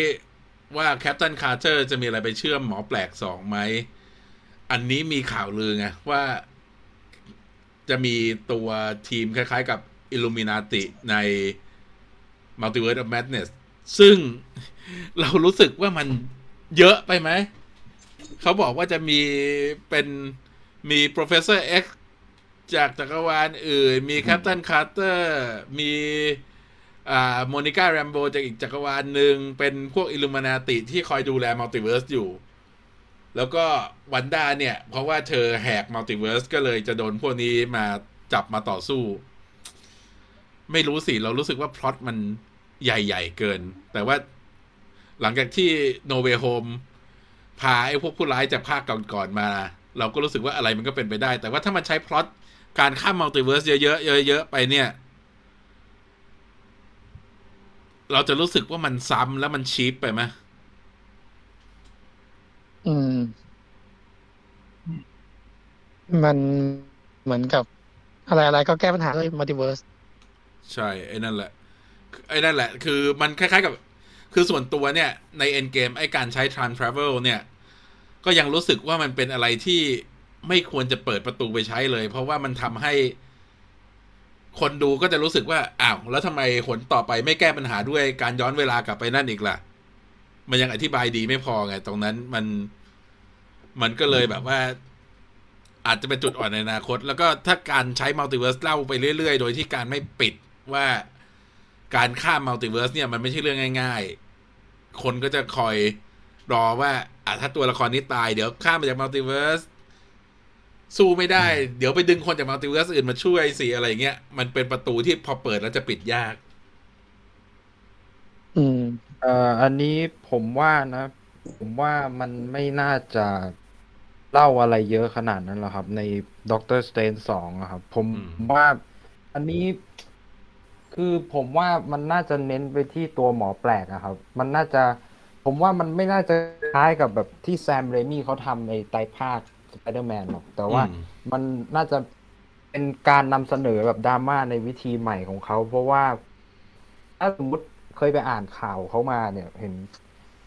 ว่า Captain Carter จะมีอะไรไปเชื่อมหมอแปลกสองไหม อันนี้มีข่าวลือไงว่าจะมีตัวทีมคล้ายๆกับ Illuminati ใน Multiverse of Madness ซึ่งเรารู้สึกว่ามันเยอะไปไหม เขาบอกว่าจะมีเป็นมี Professor X จากจักรวาลอื่น มี Captain Carter มีอ่า Monica Rambeau จากอีกจักรวาลหนึ่งเป็นพวกอิลูมานาติที่คอยดูแล multiverse อยู่ แล้วก็ Wanda เนี่ย เพราะว่าเธอแหก multiverse ก็เลยจะโดนพวกนี้มาจับมาต่อสู้ ไม่รู้สิ เรารู้สึกว่าพล็อตมันใหญ่ ๆ เกิน แต่ว่าหลังจากที่ No Way Home พาไอ้พวกผู้ร้ายจากภาคก่อนๆมา เราก็รู้สึกว่าอะไรมันก็เป็นไปได้ แต่ว่าถ้ามันใช้พล็อตการข้าม multiverse เยอะๆเยอะๆไปเนี่ย เราจะรู้สึกว่ามันซ้ำแล้วมัน cheap ไปไหม อืม มันเหมือนกับ อะไรอะไรก็แก้ปัญหาด้วย multiverse ใช่ไอ้นั่นแหละไอ้นั่นแหละ คือมันคล้ายๆกับ คือส่วนตัวเนี่ย ใน Endgame ไอ้การใช้ time travel เนี่ย ก็ยังรู้สึกว่ามันเป็นอะไรที่ไม่ควรจะเปิดประตูไปใช้เลย เพราะว่ามันทำให้ คนดูก็จะรู้สึกว่า อ้าว แล้วทำไมหนต่อไปไม่แก้ปัญหาด้วยการย้อนเวลากลับไปนั่นอีกล่ะ มันยังอธิบายดีไม่พอไง ตรงนั้นมันมันก็เลยแบบว่า อาจจะเป็นจุดอ่อนในอนาคต แล้วก็ถ้าการใช้ multiverse เล่าไปเรื่อยๆ โดยที่การไม่ปิดว่าการข้าม multiverse เนี่ยมันไม่ใช่เรื่องง่าย ๆ คนก็จะคอยรอว่าอะถ้าตัวละครนี้ตายเดี๋ยวข้ามมาจาก multiverse สู้ไม่ได้ เดี๋ยวไปดึงคนจาก multiverse อื่นมาช่วยสิอะไรเงี้ย มันเป็นประตูที่พอเปิดแล้วจะปิดยาก อืม เอ่ออันนี้ผมว่านะ ผมว่ามันไม่น่าจะเล่าอะไรเยอะขนาดนั้นหรอกครับ ใน Doctor Strange สองครับ ผมอืม ว่า อันนี้คือผมว่ามันน่าจะเน้นไปที่ตัวหมอแปลกอะครับ มันน่าจะ ผมว่ามันไม่น่าจะคล้ายกับแบบที่แซมเรมี่เขาทำในไตรภาคสไปเดอร์แมนหรอก แต่ว่าอืม มันน่าจะเป็นการนำเสนอแบบดราม่าในวิธีใหม่ของเขา เพราะว่า ถ้าสมมติ เคยไปอ่านข่าวเขามาเนี่ย เห็น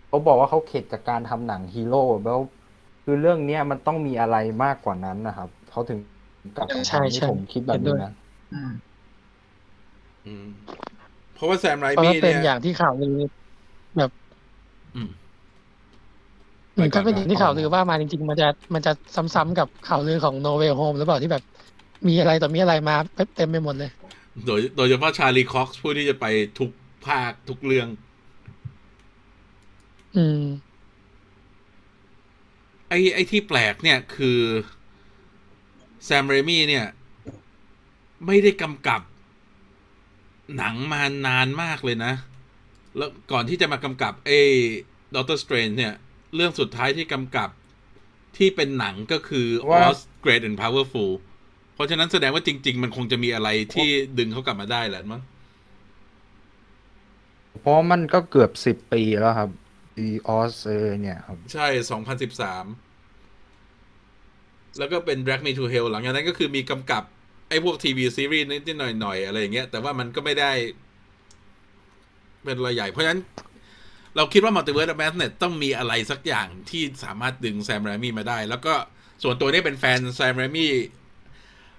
เขาบอกว่าเขาเข็ดจากการทำหนังฮีโร่แล้วคือเรื่องเนี้ยมันต้องมีอะไรมากกว่านั้นนะครับเขาถึงกลับมาใช่ทำใช่ที่ผมคิดแบบเห็นด้นี้วย นะอืมอืมเพราะว่าแซมไรเพราะมี่ว่าเป็นเนี่ยอย่างที่ข่าวลือแบบอืมเหมือนก็เป็นไปก่อนอย่างที่ข่าวลือว่ามาจริง ๆ มันจะมันจะซ้ำๆกับข่าวลือของโนเวลโฮมหรือเปล่าที่แบบ มีอะไรต่อมีอะไรมาเต็มไปหมดเลย โดยโดยเฉพาะชาลีคอกซ์ผู้ที่จะไปทุก ภาคทุกเรื่อง อืม ไอ้ไอ้ที่แปลกเนี่ยคือ Sam Raimi เนี่ย ไม่ได้กำกับ หนังมานานมากเลยนะ แล้วก่อนที่จะมากำกับไอ้ Doctor Strange เนี่ย เรื่องสุดท้ายที่กำกับที่เป็นหนังก็คือว่า Oz Great and Powerful เพราะฉะนั้นแสดงว่าจริง ๆ มันคงจะมีอะไรที่ดึงเขากลับมาได้แหละมั้ง เพราะมันก็เกือบสิบปีแล้วครับไอ้ Oz อะเนี่ยครับ ใช่สองพันสิบสามแล้วก็เป็น Drag Me to Hell หลังจากนั้นก็คือมีกำกับ ไอ้พวกทีวีซีรีส์นิดๆหน่อยๆ อะไรอย่างเงี้ย แต่ว่ามันก็ไม่ได้ เป็นรายใหญ่ เพราะฉะนั้น เราคิดว่า Multiverse of Madness ต้องมีอะไรสักอย่างที่สามารถดึงแซม r รมี่มาได้ แล้วก็ส่วนตัวนี้เป็นแฟนแซม r รมี่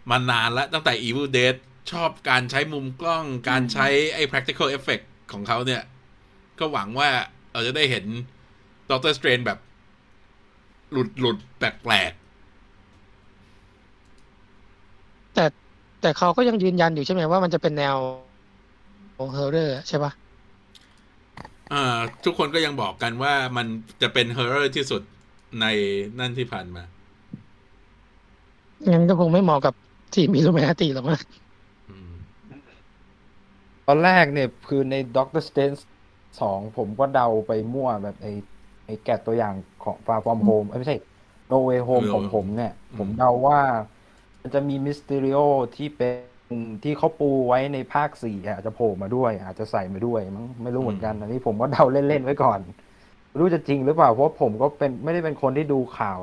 มานานแล้วตั้งแต่ Evil Dead ชอบการใช้มุมกล้องการใช้ไอ้ practical effect ของเขาเนี่ย ก็หวังว่าเราจะได้เห็น Doctor Strange แบบ หลุดหลุดแปลกแต่แต่เขาก็ยังยืนยันอยู่ใช่ไหมว่ามันจะเป็นแนวของ horror ใช่ปะๆอ่า ทุกคนก็ยังบอกกันว่ามันจะเป็น horror ที่สุดในนั่นที่ผ่านมา งั้นก็คงไม่เหมาะกับทีมอิลูเมนาติหรอกมั้งอืม ตอนแรกเนี่ยคือใน Doctor Strange สองผมก็เดาไปมั่วแบบไอ้ไอ้แกะตัวอย่างของ Far From Home เอ้ยไม่ใช่ No Way Home No ของ Way ผมเนี่ยอืมผมเดาว่า มันจะมีมิส t ต r ริโอที่เป็นที่เขาปูไว้ในภาคสี่อาจจะโผล่มาด้วย อาจจะใส่มาด้วยมั้งไม่รู้เหมือนกัน อันนี้ผมก็เดาเล่น ๆ ไว้ก่อนไม่รู้จะจริงหรือเปล่า เพราะผมก็เป็นไม่ได้เป็นคนที่ดูข่าว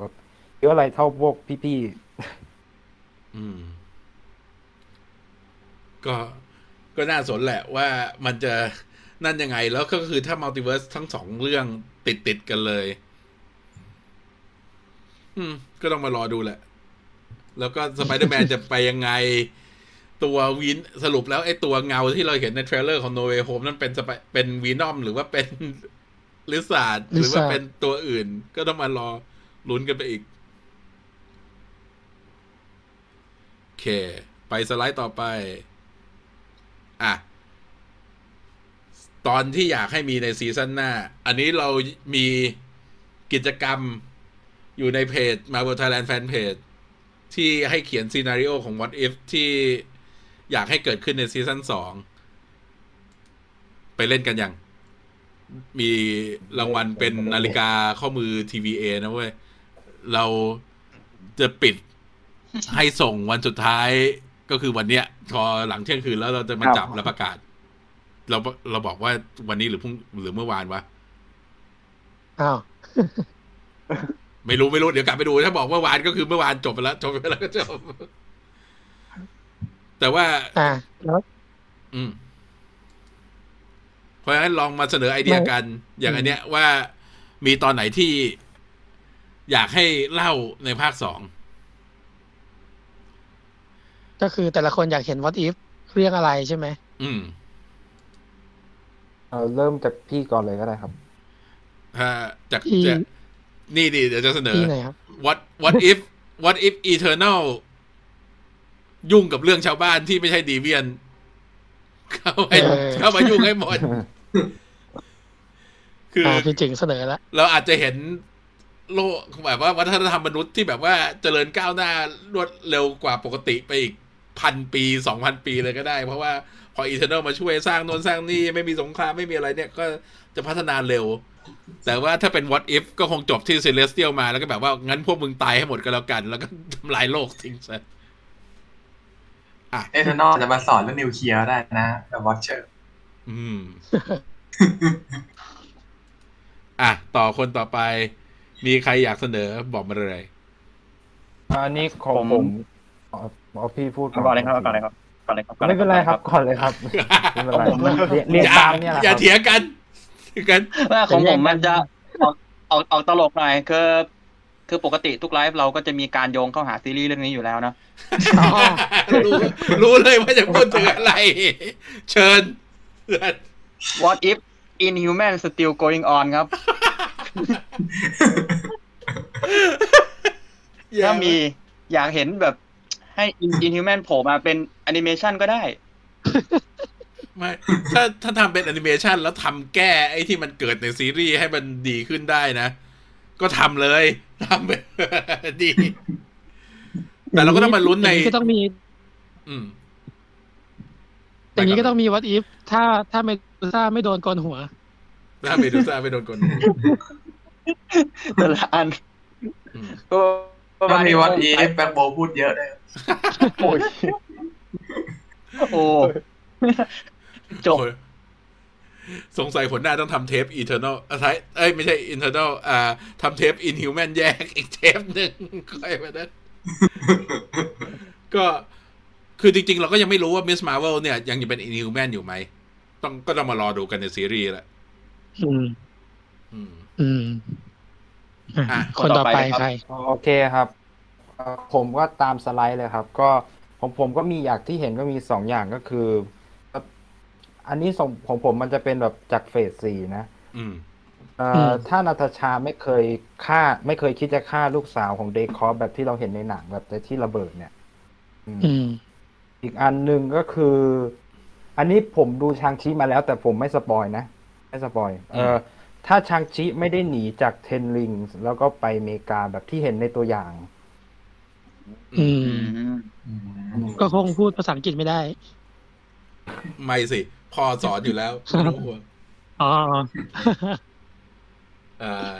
แบบเยอะอะไรเท่าพวกพี่อืมก็ ก็น่าสนแหละว่ามันจะนั่นยังไงแล้วก็คือถ้า multiverse ทั้งสองเรื่องติดติดๆกันเลย อืม ก็ต้องมารอดูแหละ แล้วก็สไปเดอร์แมนจะไปยังไง ตัววินสรุปแล้วไอ้ตัวเงาที่เราเห็นใน trailer ของ No Way Home นั่นเป็นสไปเป็น Venom หรือว่าเป็นLizard หรือว่า Lizard เป็นตัวอื่น ก็ต้องมารอลุ้นกันไปอีก โอเค ไปสไลด์ต่อไป อะ ตอนที่อยากให้มีในซีซั่นหน้า อันนี้เรามีกิจกรรมอยู่ในเพจ Marvel Thailand Fan Page ที่ให้เขียน scenario ของ What If ที่อยากให้เกิดขึ้นในซีซั่นสองไปเล่นกันยัง มีรางวัลเป็นนาฬิกาข้อมือ TVA นะเว้ย เราจะปิดให้ส่งวันสุดท้าย ก็คือวันเนี้ยพอหลังเที่ยงคืนแล้วเราจะมาครับจับแล้วประกาศ เราเราบอกว่าวันนี้หรือพรุ่งหรือเมื่อวานวะอ้าวไม่รู้ไม่รู้เดี๋ยวกลับไปดูถ้าบอกเมื่อวานก็คือเมื่อวานจบไปแล้วจบไปแล้วก็จบแต่ว่าอ่าแล้วอืมเพราะฉะนั้นลองมาเสนอไอเดียกัน อย่างอันเนี้ยว่ามีตอนไหนที่อยากให้เล่าในภาคสอง ก็คือแต่ละคนอยากเห็น what if เรื่องอะไรใช่ไหม อืมๆเออเริ่มจากพี่ก่อนเลยก็ได้ครับถ้าจากอี จะนี่ดิเดี๋ยวจะเสนอ ที่ไหนครับ what what if what if Eternal ยุ่งกับเรื่องชาวบ้านที่ไม่ใช่ Deviant เข้าไปเออ เข้ามายุ่งให้หมด คืออ่าพี่จิงเสนอแล้วเราอาจจะเห็นโลกแบบว่าวัฒนธรรมมนุษย์ที่แบบว่าเจริญก้าวหน้ารวดเร็วกว่าปกติไปอีก พันปีสองพันปีเลยก็ได้ เพราะว่าพอ Eternal มาช่วยสร้างโน่นสร้างนี่ไม่มีสงครามไม่มีอะไรเนี่ยก็จะพัฒนาเร็ว แต่ว่าถ้าเป็น what if ก็คงจบที่เซเลสเตียลมาแล้วก็แบบว่า งั้นพวกมึงตายให้หมดก็แล้วกัน แล้วก็ทำลายโลกทิ้งซะเอเทอร์นอลจะมาสอนเรื่องนิวเคลียร์ได้นะแบบ Watcher อืม อะ ต่อคนต่อไป มีใครอยากเสนอบอกมาเลยอันนี้ของผม ผมเอาเอาพี่พูดก่อนเลยครับก่อนเลยครับก่อนเลยครับก่อนลยไม่เป็นไรครับ ก่อนเลยครับไม่เป็นไรผมเรียนเรียนอย่าตามเนี่ยแหละอย่าครับเถียงกันเถียงกันว่าของผมมันจะออกออกออกตลกหน่อยคือคือปกติทุกไลฟ์เราก็จะมีการโยงเข้าหาซีรีส์เรื่องนี้อยู่แล้วเนอะอ๋อรู้รู้เลยว่าจะพูดถึงอะไร เชิญ What if Inhuman still going on ครับ ถ้ามีอยากเห็นแบบ ให้ In- Inhuman โผล่มาเป็นแอนิเมชันก็ได้ไม่ถ้าถ้าทำเป็นแอนิเมชันแล้วทำแก้ไอ้ที่มันเกิดในซีรีส์ให้มันดีขึ้นได้นะ ก็ทำเลยทำไปดี แต่เราก็ต้องมาลุ้นในอย่างก็ต้องมี อืมอย่างนี้ก็ต้องมี what if ถ้าถ้าเมดูซ่าไม่โดนโกนหัว ถ้าเมดูซ่าไม่โดนโกนแต่ละอันอืมก็ประ ก็มาณมีนี้วันอีฟแบ็คโบพูดเยอะเลยโอ้ยโอ้จบโอ้ยสงสัยผลหน้าต้องทำเทป Eternal อะท้ายเอ้ย ไม่ใช่ Internal อ่าทำเทป Inhuman แยกอีกเทปหนึ่งค่อยมานั้นก็คือจริง ๆ เราก็ยังไม่รู้ว่า Miss Marvel เนี่ย ยังจะเป็น Inhuman อยู่ไหม ต้องก็ต้องมารอดูกันในซีรีส์แหละอืม อืม อืมอะอะคนต่อไปคนต่อไปครับใครโอเคครับเอ่อผมก็ตามสไลด์เลยครับ ก็ของผมก็มีอยากที่เห็นก็มีสองอย่างก็คือ อันนี้ส่งของผมมันจะเป็นแบบจากเฟสสี่นะอืมเอ่อือมถ้านาตาชาไม่เคยฆ่า ไม่เคยคิดจะฆ่าลูกสาวของเดคอฟแบบที่เราเห็นในหนังแบบแต่ที่ระเบิดเนี่ยอืมอืมอีกอันหนึ่งก็คือ อันนี้ผมดูชางชิมาแล้ว แต่ผมไม่ spoil นะ ไม่ spoil เออ ถ้าชางชิไม่ได้หนีจาก Ten Rings แล้วก็ไปอเมริกาแบบที่เห็นในตัวอย่าง อืมอืมก็คงพูดภาษาอังกฤษไม่ได้ ไม่สิพ่อสอนอยู่แล้วไม่ต้องห่วงอ๋อเอ่อ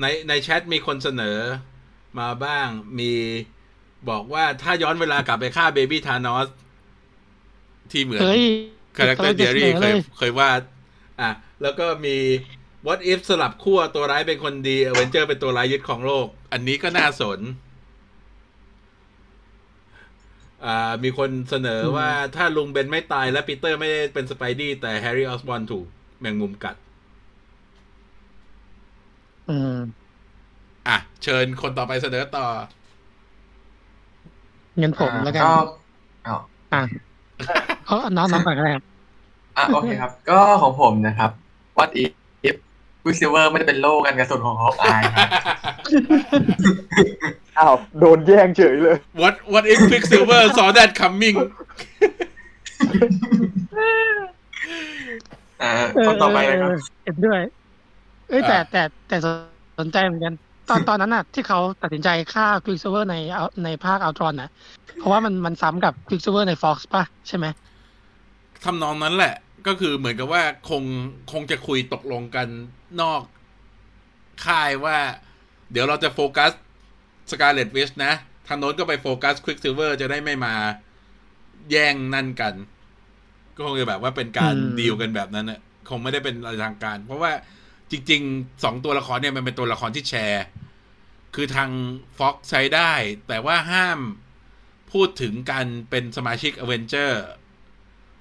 ในในแชทมีคนเสนอมาบ้างมีบอกว่าถ้าย้อนเวลากลับไปฆ่า baby ธานอสที่เหมือนเฮ้ย Character Diary เคยเคยวาดอะแล้วก็มี what if สลับขั้วตัวร้ายเป็นคนดีเอเวนเจอร์เป็นตัวร้ายยึดครองโลก อันนี้ก็น่าสน อ่า มีคนเสนอว่าถ้าลุงเบนไม่ตายและปีเตอร์ไม่ได้เป็นสไปดี้แต่แฮร์รี่ออสบอนถูกแมงมุมกัด อืม อะ เชิญคนต่อไปเสนอต่อ เงินผมแล้วกันก็อ๋ออะเอาน้องน้องก่อนก็ได้ครับ อะ โอเคครับ ก็ของผมนะครับ What if วิซิเวอร์ไม่ได้เป็นโลกันกระสุนของฮอกอายครับอ้าวโดนแย่งเฉยเลย what what if Quicksilver saw that coming อ่าคนต่อไปเลยครับเออเห็นด้วย เอ้ยแต่อ่าแต่แต่สนใจเหมือนกัน ตอนตอนนั้นน่ะ ที่เขาตัดสินใจฆ่าควิกซิลเวอร์ในเอาในภาคอัลตรอนน่ะเพราะว่ามันมันซ้ำกับควิกซิลเวอร์ในฟ็อกซ์ป่ะ ใช่ไหมทำนองนั้นแหละ ก็คือเหมือนกับว่าคงคงจะคุยตกลงกันนอกค่ายว่า เดี๋ยวเราจะโฟกัสสการ์เล็ตวิทช์นะ ทางโน้นก็ไปโฟกัสควิกซิลเวอร์จะได้ไม่มาแย่งนั่นกัน ก็คงจะแบบว่าเป็นการอืมดีลกันแบบนั้นน่ะคงไม่ได้เป็นอะไรทางการ เพราะว่าจริงๆสองตัวละครเนี่ยมันเป็นตัวละครที่แชร์ คือทางฟ็อกซ์ใช้ได้ แต่ว่าห้ามพูดถึงการเป็นสมาชิกอเวนเจอร์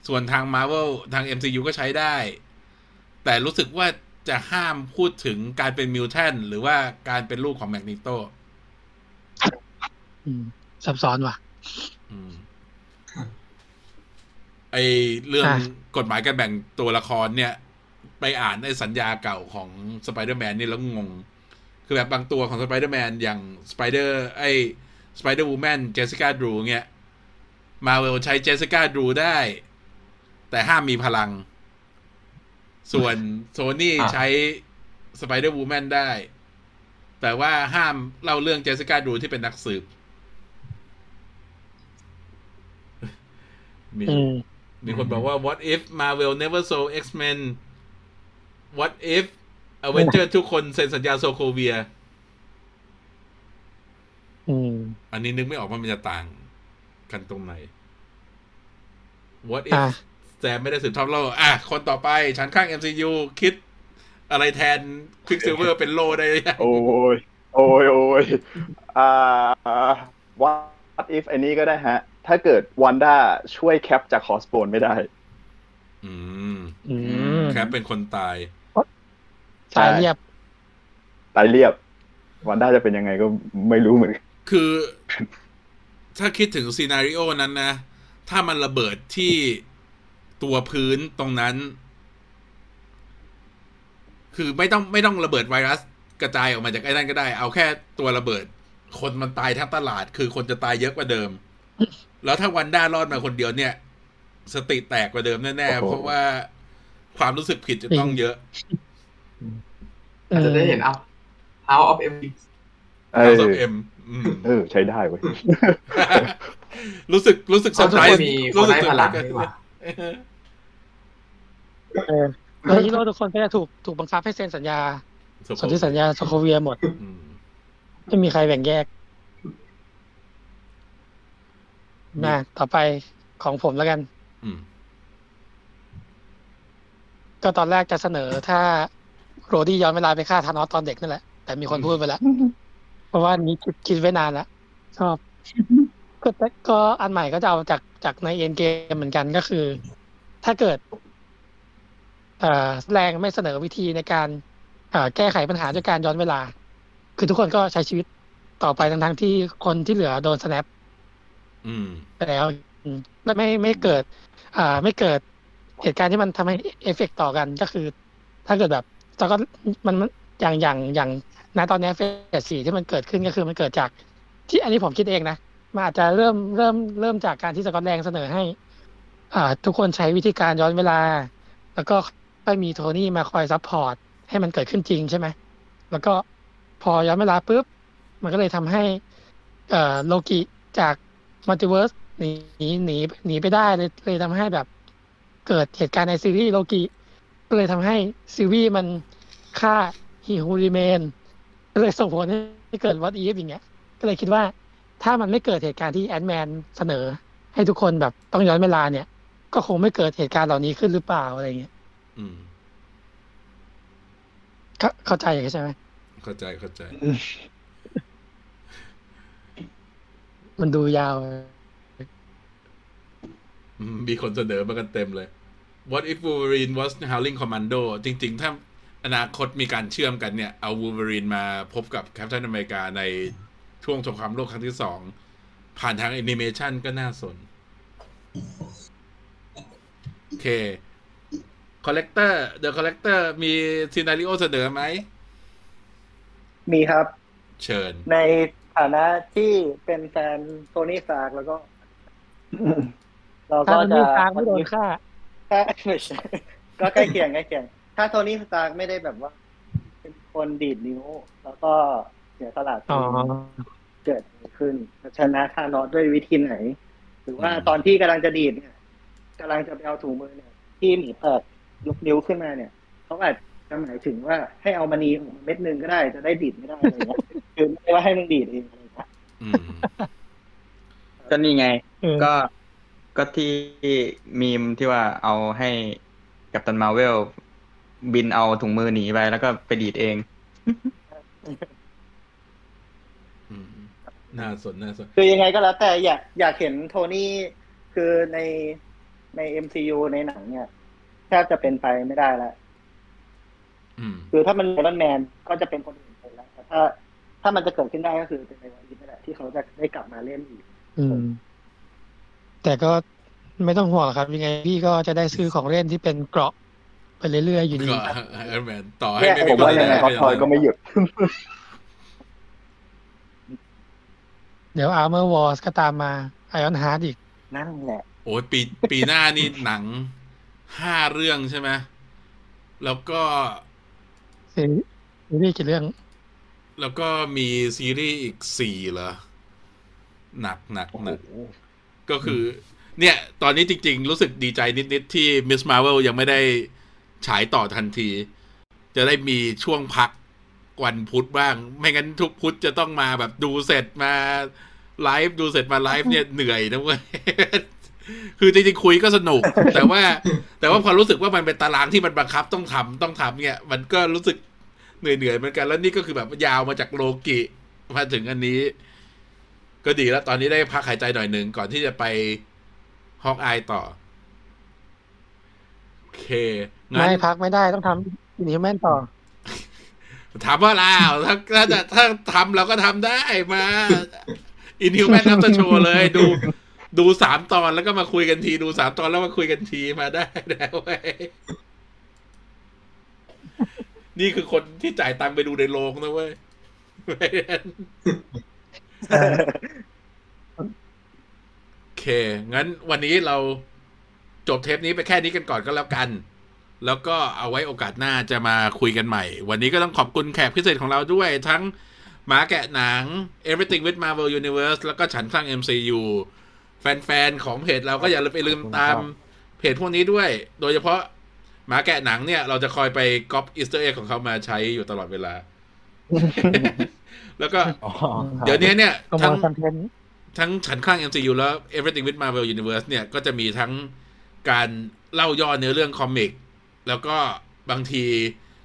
ส่วนทาง Marvel ทาง MCU ก็ใช้ได้ แต่รู้สึกว่าจะห้ามพูดถึงการเป็น mutant หรือว่าการเป็นลูกของแมกนิโตอืมซับซ้อนว่ะอืมไอเรื่องอะกฎหมายการแบ่งตัวละครเนี่ย ไปอ่านในสัญญาเก่าของสไปเดอร์แมนนี่แล้วงง คือแบบบางตัวของสไปเดอร์แมนอย่างสไปเดอร์ไอสไปเดอร์วูแมนเจสสิก้าดรูเงี้ยมาเวลใช้เจสสิก้าดรูได้ แต่ห้ามมีพลัง ส่วนโซนี่อะใช้สไปเดอร์วูแมนได้ แต่ว่าห้ามเล่าเรื่องเจสสิก้าดรูที่เป็นนักสืบ มีอืมมีคนบอกว่า what if Marvel never sold X-Men what if Avenger ทุกคนเซ็นสัญญาโซโคเวียอืมอันนี้นึกไม่ออกว่ามันจะต่างกันตรงไหน what if อะ แซมไม่ได้สืบทอดโลกอะ คนต่อไปฉันข้าง MCU คิดอะไรแทน Quicksilver เป็นโลได้ยังโอ้ย โอ้ยโอ้ยอ่า what if อันนี้ก็ได้ฮะ ถ้าเกิดวันด้าช่วยแคปจากคอสโบนไม่ได้ อืม อืม แคปเป็นคนตายสายเรียบ ตายเรียบ วันด้าจะเป็นยังไงก็ไม่รู้เหมือนกันคือ ถ้าคิดถึงซีนารีโอนั้นนะ ถ้ามันระเบิดที่ ตัวพื้นตรงนั้น คือไม่ต้องไม่ต้องระเบิดไวรัสกระจายออกมาจากไอ้นั่นก็ได้ เอาแค่ตัวระเบิด คนมันตายทั้งตลาด คือคนจะตายเยอะกว่าเดิม แล้วถ้าวันด้ารอดมาคนเดียวเนี่ย สติแตกกว่าเดิมแน่ๆ เพราะว่าความรู้สึกผิดจะต้องเยอะอาจจะได้เห็นเอา House of M เอ House อ of M อืมเออ ใช้ได้เว้ย รู้สึกรู้สึกเซอร์ไพรส์มีคนรู้สึกให้เซอพร์ไพรลังส์กันดีกว่า เออแล้วฮีโร่ทุกคนก็จะถูกถูกบังคับให้เซ็นสัญญาสนธิสัญญาโซโคเวียหมดอืมไม่มีใครแบ่งแยกมาต่อไปของผมแล้วกันอืมก็ตอนแรกจะเสนอถ้าโรดี้ย้อนเวลาไปฆ่าธานอสตอนเด็กนั่นแหละ แต่มีคนพูดไปแล้ว เพราะว่านี้คิดคิดไว้นานแล้วชอบก็แต่ก็อันใหม่ก็จะเอาจากจากในเอ็นเกมเหมือนกันก็คือ ถ้าเกิดเอ่อ แรงไม่เสนอวิธีในการเอ่อแก้ไขปัญหาด้วยการย้อนเวลา คือทุกคนก็ใช้ชีวิตต่อไปทั้งๆที่คนที่เหลือโดนสแนปอืมไปแล้วอืมไม่ไม่ไม่เกิด อ่า ไม่เกิดเหตุการณ์ที่มันทำให้เอฟเฟกต์ต่อกันก็คือ ถ้าเกิดแบบแต่ก็มันมันอย่างอย่างอย่างณตอนนี้ phase สี่ที่มันเกิดขึ้นก็คือมันเกิดจากที่อันนี้ผมคิดเองนะมันอาจจะเริ่มเริ่มเริ่มจากการที่สก็อตแลงเสนอให้ อ่า ทุกคนใช้วิธีการย้อนเวลา แล้วก็ ค่อยมีโทนี่มาคอย support ให้มันเกิดขึ้นจริงใช่ไหม แล้วก็พอย้อนเวลาปุ๊บ มันก็เลยทำให้เอ่อโลกิจาก multiverse หนีหนีหนีหนีไปได้เลยเลยทำให้แบบเกิดเหตุการณ์ในซีรีส์โลกิก็เลยทำให้ซีรีส์มันฆ่า He Who Remain ก็เลยส่งผลให้เกิด What If อย่างเงี้ย ก็เลยคิดว่าถ้ามันไม่เกิดเหตุการณ์ที่แอนท์แมนเสนอ ให้ทุกคนแบบต้องย้อนเวลาเนี่ย ก็คงไม่เกิดเหตุการณ์เหล่านี้ขึ้นหรือเปล่าอะไรเงี้ย เข้าเข้าใจใช่ไหมเข้าใจเข้าใจ มันดูยาวอืมมีคนเสนอมากันเต็มเลย What if Wolverine was Howling Commando จริง ๆ ถ้าอนาคตมีการเชื่อมกันเนี่ย เอา Wolverine มาพบกับ Captain America ในช่วงสงครามโลกครั้งที่สอง ผ่านทางแอนิเมชันก็น่าสน โอเค Collector The Collector มี scenario เสนอไหม มีครับ เชิญ ในฐานะที่เป็นแฟนโทนี่สตาร์กแล้วก็ เราถ้าก็มันจะไม่ตามไม่โดนฆ่าถ้าไม่ใช่ก็ใกล้เคียงใกล้เคียง ถ้าโทนี่สตาร์กไม่ได้แบบว่า เป็นคนดีดนิ้ว แล้วก็เสียสละตัอ๋วอเกิดอะไรขึ้นชนะธานอสด้วยวิธีไหน หรือว่าอืมตอนที่กำลังจะดีดเนี่ยกำลังจะไปเอาถุงมือเนี่ยที่หมีเปิด ยกนิ้วขึ้นมาเนี่ยเขาอาจจะหมายถึงว่าให้เอามานีออกมาเม็ดหนึงก็ได้จะได้ดีดไม่ได้อะไรเงี้ยคือไม่ได้ว่าให้มึงดีดเองอะไรเงี้ยอืมก็นี่ไงเออก็ก็ที่มีมที่ว่าเอาให้กัปตันมาเวล บินเอาถุงมือหนีไปแล้วก็ไปดีดเองอืมน่าสนน่าสนคือยังไงก็แล้วแต่อยากอยากเห็นโทนี่คือในใน MCU ในหนังเนี่ย แทบจะเป็นไปไม่ได้แล้วอืมคือถ้ามันไอรอนแมนก็จะเป็นคนอื่นไปแล้วแต่ถ้า ถ้ามันจะเกิดขึ้นได้ก็คือเป็นในวันนี้นั่นแหละที่เขาจะได้กลับมาเล่นอีก อืม แต่ก็ไม่ต้องห่วงครับ ยังไงพี่ก็จะได้ซื้อของเล่นที่เป็นเกราะไปเรื่อยๆอยู่ดีก็ไอรอนแมนต่อให้เนี่ยไม่ผมว่ายังไงก็ทอยก็ไม่หยุด เดี๋ยว Armor Wars ก็ตามมา Iron Heart อีกนั่นแหละ โอ้ยปีปีหน้านี่หนัง ห้าเรื่องใช่ไหมแล้วก็ซีรีส์กี่เรื่อง แล้วก็มีซีรีส์อีกสี่เหรอ หนักหนักหนักก็คือ เนี่ย ตอนนี้จริง ๆ รู้สึกดีใจนิด ๆ ที่ Miss Marvel ยังไม่ได้ฉายต่อทันที จะได้มีช่วงพักวันพุธบ้าง ไม่งั้นทุกพุธจะต้องมาแบบดูเสร็จมาไลฟ์ดูเสร็จมาไลฟ์เนี่ยเหนื่อยนะเว้ย คือจริงๆคุยก็สนุก แต่ว่า แต่ว่าพอรู้สึกว่ามันเป็นตารางที่มันบังคับต้องทำต้องทำเนี่ย มันก็รู้สึกเหนื่อยๆเหมือนกันแล้วนี่ก็คือแบบยาวมาจากโลกิมาถึงอันนี้ ก็ดีแล้วตอนนี้ได้พักหายใจหน่อยหนึ่งก่อนที่จะไปฮอกอายต่อโอเคงั้นไม่พักไม่ได้ต้องทำอินฮิวแมนต่อถามว่าล่าวถ้าถ้าจะถ้าทำเราก็ทำได้มาอินฮิวแมนนับจะโชว์เลยดู ดูสามตอนแล้วก็มาคุยกันที ดูสามตอนแล้วมาคุยกันทีมาได้แล้วเว้ยนี่คือคนที่จ่ายตังค์ไปดูในโรงนะเว้ยโอเค งั้นวันนี้เราจบเทปนี้ไปแค่นี้กันก่อนก็แล้วกัน แล้วก็เอาไว้โอกาสหน้าจะมาคุยกันใหม่ วันนี้ก็ต้องขอบคุณแขกพิเศษของเราด้วยทั้งหมาแกะหนัง Everything with Marvel Universe แล้วก็ฉันสร้าง MCU แฟนๆของเพจเราก็อย่าลืมไปลืมตามเพจพวกนี้ด้วย โดยเฉพาะหมาแกะหนังเนี่ย เราจะคอยไปก๊อป Easter egg ของเขามาใช้อยู่ตลอดเวลา แล้วก็อ๋อเดี๋ยวนี้เนี่ยก็มทั้องงคอนเทนต์ทั้งฉันข้าง MCU แล้ว Everything with Marvel Universe เนี่ย ก็จะมีทั้งการเล่าย่อเนื้อเรื่องคอมิก แล้วก็บางที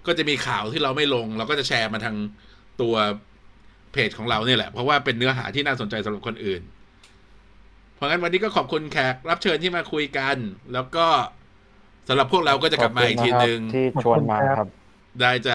ก็จะมีข่าวที่เราไม่ลง เราก็จะแชร์มาทางตัวเพจของเราเนี่ยแหละ เพราะว่าเป็นเนื้อหาที่น่าสนใจสำหรับคนอื่นเพ ราะงั้นวันนี้ก็ขอบคุณแขกรับเชิญที่มาคุยกัน แล้วก็สำหรับพวกเราก็จะกลับมาอีกทีหนึ่งที่ชวนมาครับ ได้จ้ะ